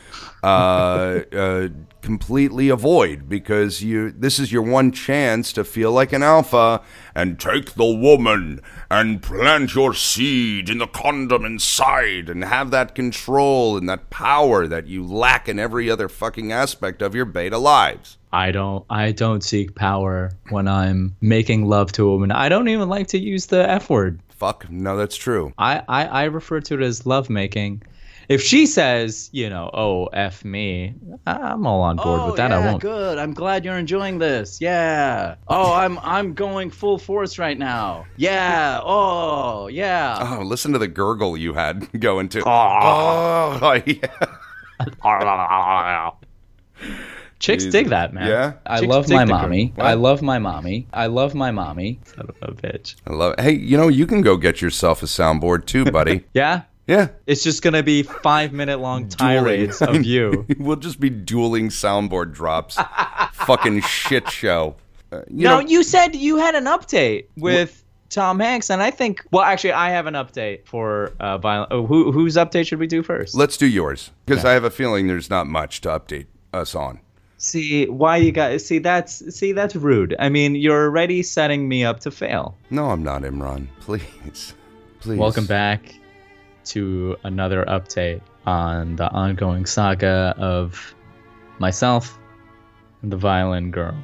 uh, (laughs) uh, completely avoid because you this is your one chance to feel like an alpha and take the woman and plant your seed in the condom inside and have that control and that power that you lack in every other fucking aspect of your beta lives. I don't I don't seek power when I'm making love to a woman. I don't even like to use the F word. Fuck, no, that's true. I, I, I refer to it as love making. If she says, you know, oh f me, I- I'm all on board with that. I oh, won't. Oh, Good. I'm glad you're enjoying this. Yeah. Oh, I'm I'm going full force right now. Yeah. Oh, yeah. Oh, listen to the gurgle you had (laughs) going to. Ah. Oh, (laughs) yeah. (laughs) Chicks Jesus. dig that, man. Yeah? I Chicks love my mommy. I love my mommy. I love my mommy. Son of a bitch. I love it. Hey, you know, you can go get yourself a soundboard too, buddy. (laughs) Yeah. yeah. It's just gonna be five minute long tirades of you. (laughs) we'll just be dueling soundboard drops. (laughs) Fucking shit show. Uh, you no, know, you said you had an update with Tom Hanks, and I think. Well, actually, I have an update for uh, violent. Oh, who whose update should we do first? let's do yours because I have a feeling there's not much to update us on. See why you guys see that's see that's rude. I mean, you're already setting me up to fail. No, I'm not Imran. (laughs) Please. Please. Welcome back to another update on the ongoing saga of myself and the violin girl.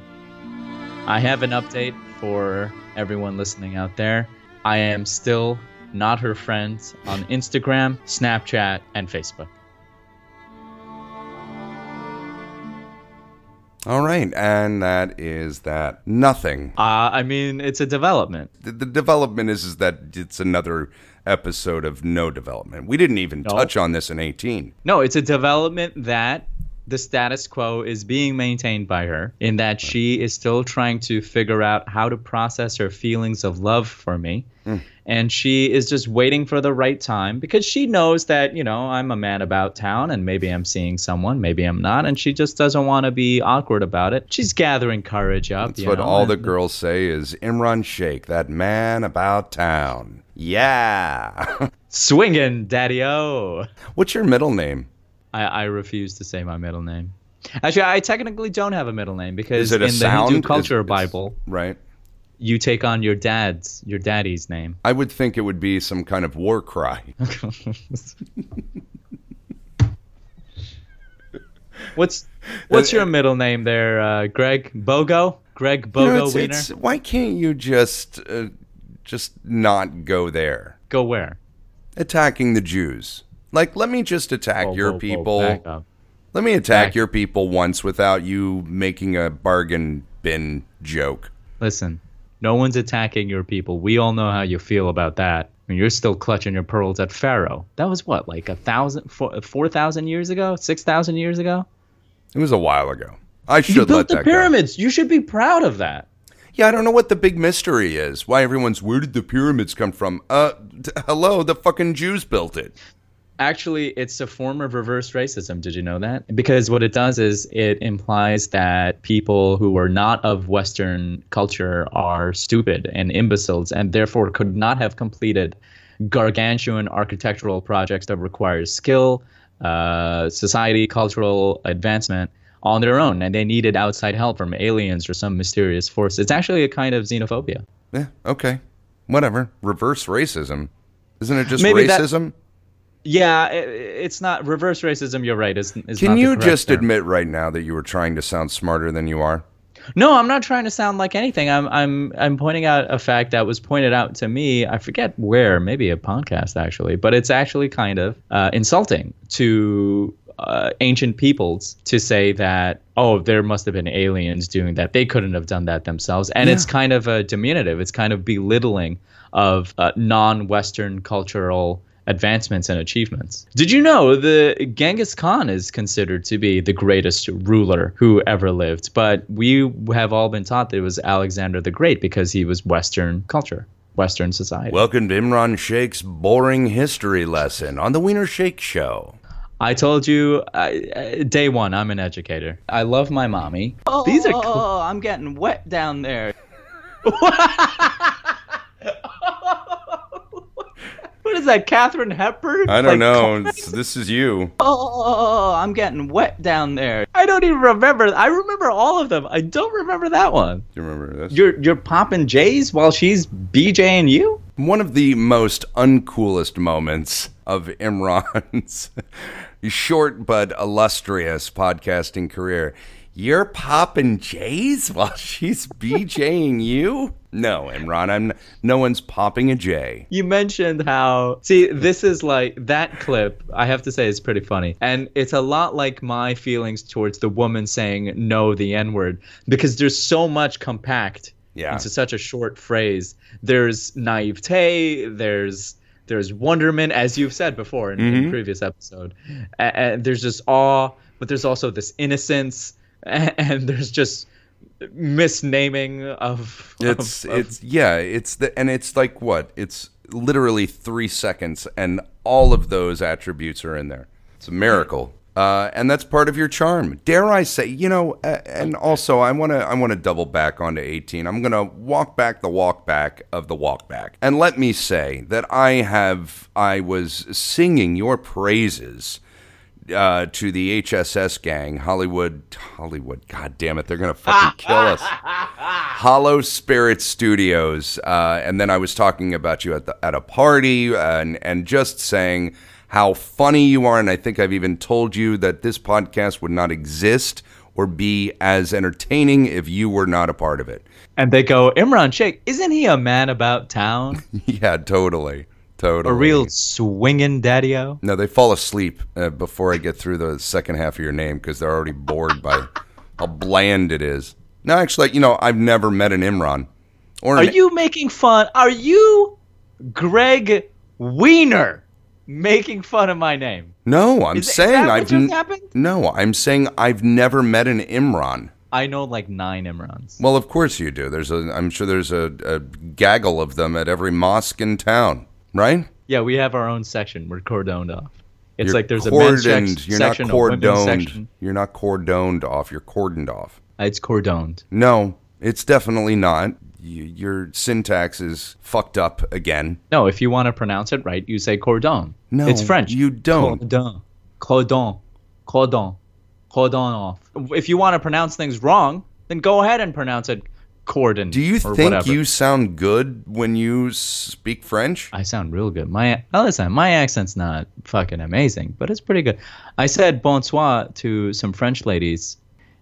I have an update for everyone listening out there. I am still not her friend on Instagram, Snapchat, and Facebook. All right, and that is that. Nothing. Uh, I mean, it's a development. The, the development is, is that it's another episode of no development. We didn't even touch on this in 18. No, it's a development that the status quo is being maintained by her in that she is still trying to figure out how to process her feelings of love for me. Hmm. And she is just waiting for the right time because she knows that, you know, I'm a man about town and maybe I'm seeing someone, maybe I'm not. And she just doesn't want to be awkward about it. She's gathering courage up. That's what know, all the girls say is Imran Sheikh, that man about town. Yeah. (laughs) Swinging, daddy o. What's your middle name? I, I refuse to say my middle name. Actually, I technically don't have a middle name because Is it a in the sound? Hindu culture it's- Bible, Right. you take on your dad's, your daddy's name. I would think it would be some kind of war cry. (laughs) What's what's your middle name there, uh, Gregg Bogo? Gregg You know, Bogo it's- Weiner? it's- why can't you just uh, just not go there? Go where? Attacking the Jews. Like, let me just attack Whoa, your whoa, whoa, people. back up. Let me attack Back- your people once without you making a bargain bin joke. Listen, no one's attacking your people. We all know how you feel about that. I mean, you're still clutching your pearls at Pharaoh. That was what, like a thousand, four, four thousand years ago, six thousand years ago. It was a while ago. I You should let built the that go. pyramids. You should be proud of that. Yeah, I don't know what the big mystery is. Why everyone's where did the pyramids come from? Uh, t- hello, the fucking Jews built it. Actually, it's a form of reverse racism. Did you know that? Because what it does is it implies that people who are not of Western culture are stupid and imbeciles and therefore could not have completed gargantuan architectural projects that require skill, uh, society, cultural advancement on their own. And they needed outside help from aliens or some mysterious force. It's actually a kind of xenophobia. Yeah, okay, whatever. Reverse racism, isn't it just Maybe that- racism? Yeah, it's not reverse racism. You're right. Is, is Can you just term. admit right now that you were trying to sound smarter than you are? No, I'm not trying to sound like anything. I'm I'm I'm pointing out a fact that was pointed out to me. I forget where, maybe a podcast actually, but it's actually kind of uh, insulting to uh, ancient peoples to say that oh, there must have been aliens doing that. They couldn't have done that themselves, and it's kind of a diminutive. It's kind of belittling of uh, non-Western cultural advancements and achievements. Did you know the Genghis Khan is considered to be the greatest ruler who ever lived, but we have all been taught that it was Alexander the Great because he was Western culture, Western society. Welcome to Imran Sheikh's boring history lesson on the Weiner Sheikh Show. I told you uh, day one, I'm an educator. I love my mommy. Oh, These are cool. Oh, I'm getting wet down there. (laughs) What is that, Katharine Hepburn? I don't Like, know. This is you. Oh, I'm getting wet down there. I don't even remember. I remember all of them. I don't remember that one. You remember this? You're you're popping J's while she's BJing you. One of the most uncoolest moments of Imran's (laughs) short but illustrious podcasting career. You're popping J's while she's BJing you? No, Imran, I'm no one's popping a J. You mentioned how see this is like that clip. I have to say is pretty funny, and it's a lot like my feelings towards the woman saying no the n word because there's so much compact Yeah. into such a short phrase. There's naivete. There's there's wonderment, as you've said before in, in mm-hmm. previous episode. And there's just awe, but there's also this innocence, and, (laughs) and there's just misnaming of It's of- of- it's yeah, it's the and it's like what? It's literally 3 seconds and all of those attributes are in there. It's a miracle. Uh, and that's part of your charm. Dare I say, you know, uh, and also I want to I want to double back onto 18. I'm going to walk back the walk back of the walk back. And let me say that I have I was singing your praises uh, to the HSS gang, Hollywood, Hollywood. God damn it, they're gonna fucking kill us. (laughs) Hollow Spirit Studios, uh, and then I was talking about you at the at a party, and and just saying how funny you are, and I think I've even told you that this podcast would not exist or be as entertaining if you were not a part of it. and they go Imran Sheikh, isn't he a man about town? (laughs) yeah, totally, totally. A real swinging daddy-o? No, they fall asleep uh, before I get through the second half of your name because they're already bored by how bland it is. No, actually, you know, I've never met an Imran. Or Are an, you making fun? Are you Gregg Weiner making fun of my name? No, I'm Is- is saying what I've n- happened? No, I'm saying I've never met an Imran. I know like nine Imrans. Well, of course you do. There's a I'm sure there's a, a gaggle of them at every mosque in town, right? Yeah, we have our own section. We're cordoned off. It's You're like there's a men's sec- cordoned. You're not section, cordoned. section. You're not cordoned off. You're cordoned off. Uh, it's cordoned. No, it's definitely not. Y your syntax is fucked up again. No, if you want to pronounce it right, you say cordon. No, it's French. you don't. Cordon, cordon, cordon, cordon off. If you want to pronounce things wrong, then go ahead and pronounce it cordon. Do you think whatever. you sound good when you speak French? I sound real good. My oh, listen, my accent's not fucking amazing, but it's pretty good. I said bonsoir to some French ladies,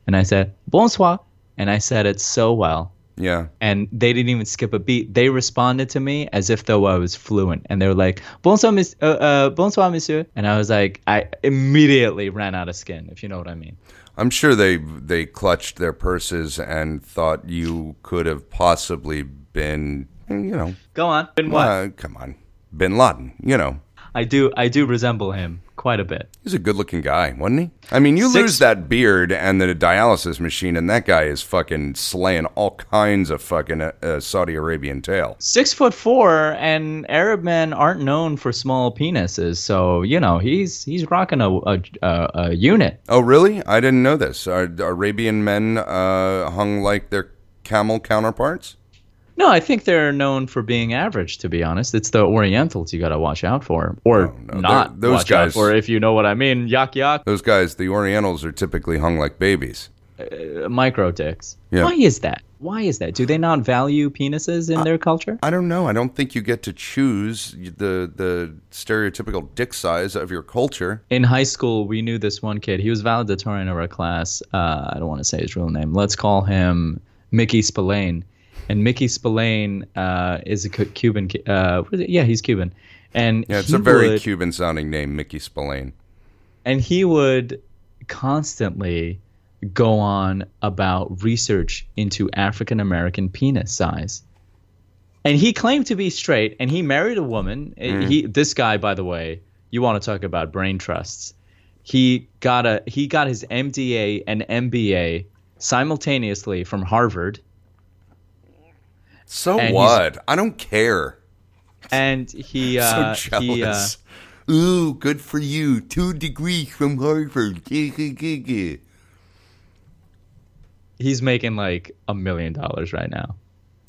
and I said bonsoir, and I said it so well, Yeah. and they didn't even skip a beat. They responded to me as if though I was fluent, and they were like bonsoir, miss, uh, uh, bonsoir, monsieur, and I was like, I immediately ran out of skin, if you know what I mean. I'm sure they they clutched their purses and thought you could have possibly been, you know, Go on. Been what? uh, come on, Bin Laden. You know, I do. I do resemble him quite a bit. he's a good-looking guy, wasn't he? I mean, you Six- lose that beard and the dialysis machine, and that guy is fucking slaying all kinds of fucking uh, uh, Saudi Arabian tail. six foot four, and Arab men aren't known for small penises. So you know he's he's rocking a a, a, a unit. Oh, really? I didn't know this. Are Arabian men uh, hung like their camel counterparts? No, I think they're known for being average. To be honest, it's the Orientals you got to watch out for, or no, not they're- those watch out guys- for, if you know what I mean. Yak yak, Those guys, the Orientals, are typically hung like babies. uh, micro dicks. Yeah. Why is that? Why is that? Do they not value penises in their culture? I don't know. I don't think you get to choose the the stereotypical dick size of your culture. in high school, we knew this one kid. He was valedictorian of our class. Uh, I don't want to say his real name. Let's call him Mickey Spillane. And Mickey Spillane uh, is a Cuban. Uh, what is it? Yeah, he's Cuban. And Yeah, it's a very would, Cuban sounding name, Mickey Spillane. and he would constantly go on about research into African American penis size. And he claimed to be straight, and he married a woman. Mm. He this guy, by the way, you want to talk about brain trusts? He got a he got his MDA and MBA simultaneously from Harvard, So And what? I don't care. and he (laughs) uh, so he uh, jealous. Ooh, good for you. Two degrees from Harvard. he's making like a million dollars right now.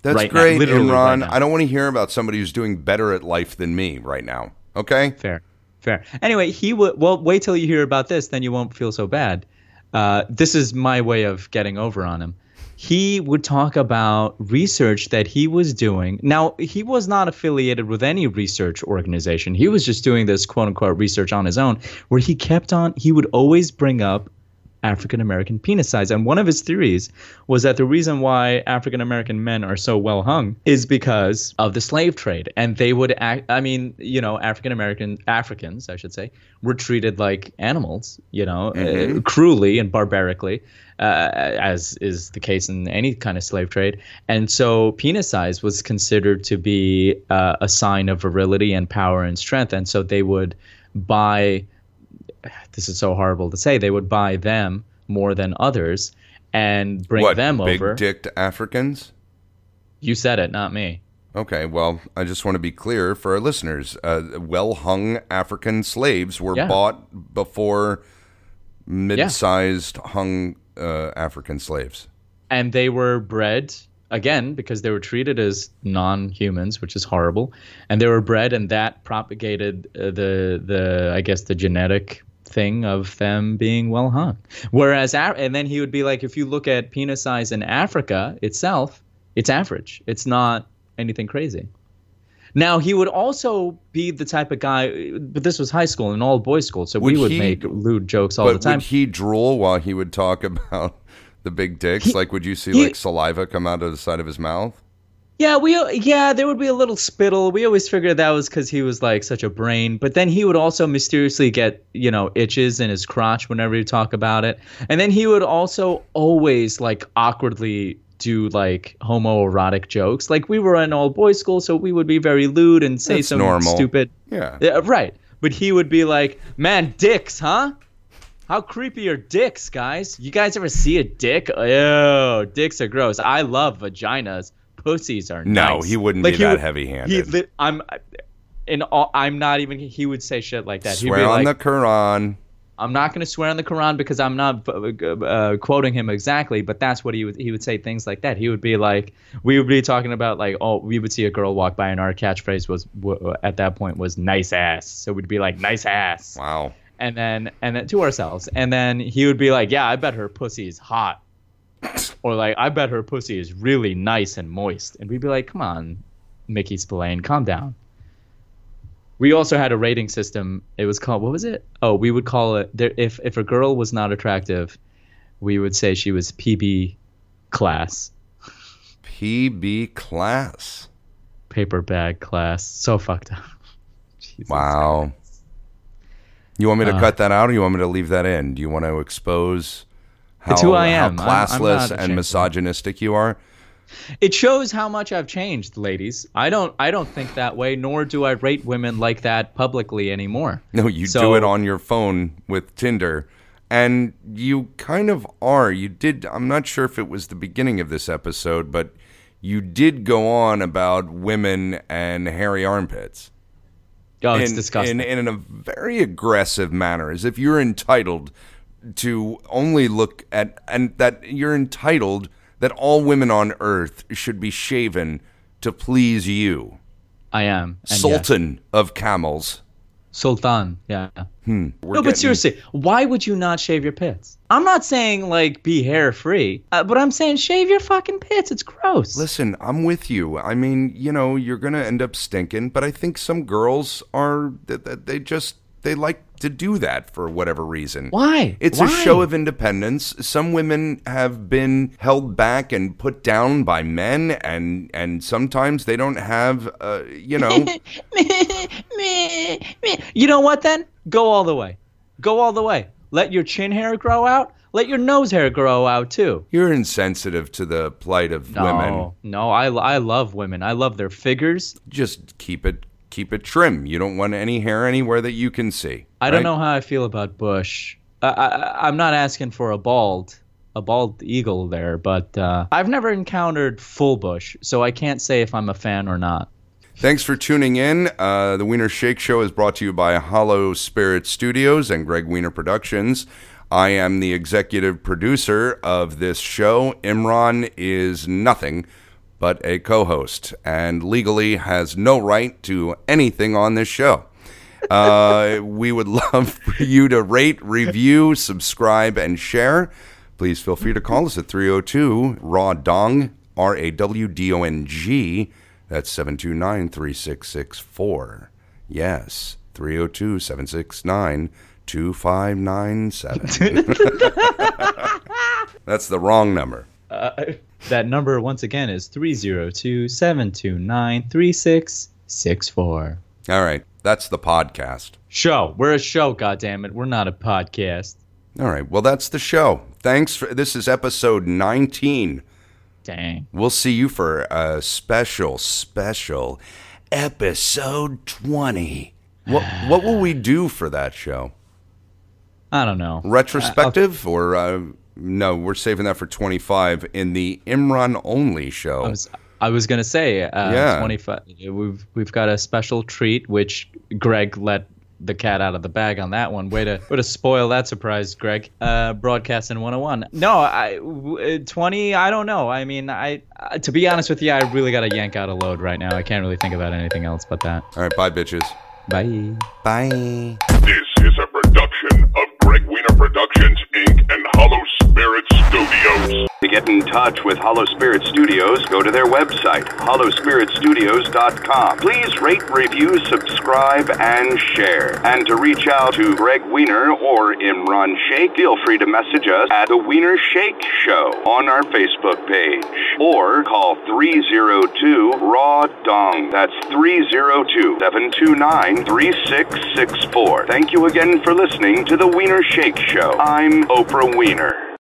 That's Right great, literally Imran. right. I don't want to hear about somebody who's doing better at life than me right now. Okay? Fair, fair. Anyway, he would. Well, wait till you hear about this, then you won't feel so bad. Uh, this is my way of getting over on him. He would talk about research that he was doing. Now, he was not affiliated with any research organization. He was just doing this quote unquote research on his own, where he kept on, he would always bring up African American penis size. And one of his theories was that the reason why African American men are so well hung is because of the slave trade. And they would act, I mean, you know, African American, Africans, I should say, were treated like animals, you know, uh, cruelly and barbarically. Uh, as is the case in any kind of slave trade. And so penis size was considered to be uh, a sign of virility and power and strength. And so they would buy this is so horrible to say, they would buy them more than others and bring what, them big over. dicked Africans? You said it, not me. Okay, well, I just want to be clear for our listeners. Uh, well hung African slaves were Yeah. bought before mid sized hung uh, African slaves. and they were bred again because they were treated as non-humans which is horrible. And they were bred and that propagated uh, the the i guess the genetic thing of them being well hung. Whereas and then he would be like if you look at penis size in africa itself it's average. It's not anything crazy. Now he would also be the type of guy but this was high school and all boys school so we Would would he- make lewd jokes all the time. would he drool while he would talk about the big dicks? He- like, would you see he- like saliva come out of the side of his mouth? Yeah, we yeah, there would be a little spittle. We always figured that was because he was like such a brain. But then he would also mysteriously get you know itches in his crotch whenever you talk about it. And then he would also always like awkwardly do like homoerotic jokes. Like we were in all boys school, so we would be very lewd and say That's some normal. stupid. Yeah. Yeah, right. But he would be like, "Man, dicks, huh? How creepy are dicks, guys? You guys ever see a dick? Oh, dicks are gross. I love vaginas. Pussies are No, nice." he wouldn't be he that would- heavy-handed. He, I'm, in all, I'm not even. He would say shit like that. He'd Swear be on like, the Quran. I'm not going to swear on the Quran because I'm not uh, quoting him exactly, but that's what he would he would say things like that. He would be like, we would be talking about like, oh, we would see a girl walk by, and our catchphrase was at that point was nice ass. So we'd be like, nice ass, Wow. And then and then to ourselves, and then he would be like, yeah, I bet her pussy is hot, (laughs) or like, I bet her pussy is really nice and moist, and we'd be like, come on, Mickey Spillane, calm down. We also had a rating system. It was called what was it? Oh, we would call it there, if if a girl was not attractive, we would say she was PB class, PB class. paper bag class. So fucked up. (laughs) Jesus. Wow. You want me to Uh, cut that out, or you want me to leave that in? Do you want to expose how, who I am. how I'm- I'm classless and misogynistic you are? It shows how much I've changed, ladies. I don't I don't think that way, nor do I rate women like that publicly anymore. (laughs) No, you do it on your phone with Tinder. And you kind of are. You did. I'm not sure if it was the beginning of this episode, but you did go on about women and hairy armpits. Oh, it's in, disgusting. In, in a very aggressive manner, as if you're entitled to only look at, and that you're entitled that all women on earth should be shaven to please you. I am. And yes. Sultan of camels. Sultan, yeah. We're no, getting- but seriously, why would you not shave your pits? I'm not saying like be hair free, uh, but I'm saying shave your fucking pits. It's gross. Listen, I'm with you. I mean, you know, you're going to end up stinking, but I think some girls are, th- th- they just, they like to do that for whatever reason. Why? It's a show of independence. Some women have been held back and put down by men, and and sometimes they don't have, uh, you know, (laughs) you know what then? Go all the way. Go all the way. Let your chin hair grow out. Let your nose hair grow out too. you're insensitive to the plight of No, women. no, I, I love women. I love their figures. Just keep it keep it trim. You don't want any hair anywhere that you can see. I don't know how I feel about Bush. I, I, I'm not asking for a bald, a bald eagle there, but uh, I've never encountered full Bush, so I can't say if I'm a fan or not. Thanks for tuning in. Uh, the Weiner Sheikh Show is brought to you by Hollow Spirit Studios and Gregg Weiner Productions. I am the executive producer of this show. Imran is nothing but a co host and legally has no right to anything on this show. Uh, (laughs) we would love (laughs) for you to rate, review, subscribe, and share. please feel free to call us at 302 Raw Dong, R A W D O N G. That's 729 3664. Yes, 302 769 2597. (laughs) That's the wrong number. Uh, that number once again is 302-729-3664. All right, that's the podcast. Show. We're a show, goddammit. We're not a podcast. All right, well, that's the show. Thanks for this is episode 19. Dang. We'll see you for a special, special episode 20. What, (sighs) what will we do for that show? I don't know. Retrospective or uh, no, we're saving that for 25 in the Imran only show. I was, I was gonna say, uh, Yeah. 25. We've we've got a special treat, which Gregg let the cat out of the bag on that one. Way to way to spoil that surprise, Gregg. Uh, broadcasting 101. No, I w- uh, 20. I don't know. I mean, I uh, to be honest with you, I really gotta yank out a load right now. I can't really think about anything else but that. All right, bye, bitches. Bye. Bye. This is a production of Gregg Weiner Productions, Inc. and Hollow Spirit Studios. To get in touch with Hollow Spirit Studios, go to their website, hollowspiritstudios.com. Please rate, review, subscribe, and share. And to reach out to Gregg Weiner or Imran Sheikh, feel free to message us at The Weiner Sheikh Show on our Facebook page. Or call 302 Raw Dong. That's 302 729 3664. Thank you again for listening to The Weiner Sheikh Show. I'm Oprah Weiner.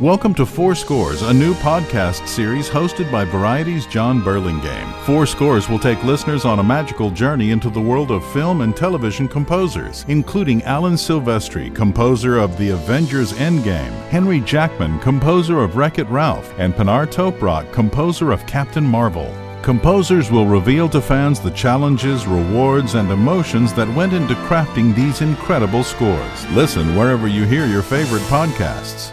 Welcome to Four Scores, a new podcast series hosted by Variety's John Burlingame. Four Scores will take listeners on a magical journey into the world of film and television composers, including Alan Silvestri, composer of The Avengers Endgame, Henry Jackman, composer of Wreck It Ralph, and Pinar Toprak, composer of Captain Marvel. Composers will reveal to fans the challenges, rewards, and emotions that went into crafting these incredible scores. Listen wherever you hear your favorite podcasts.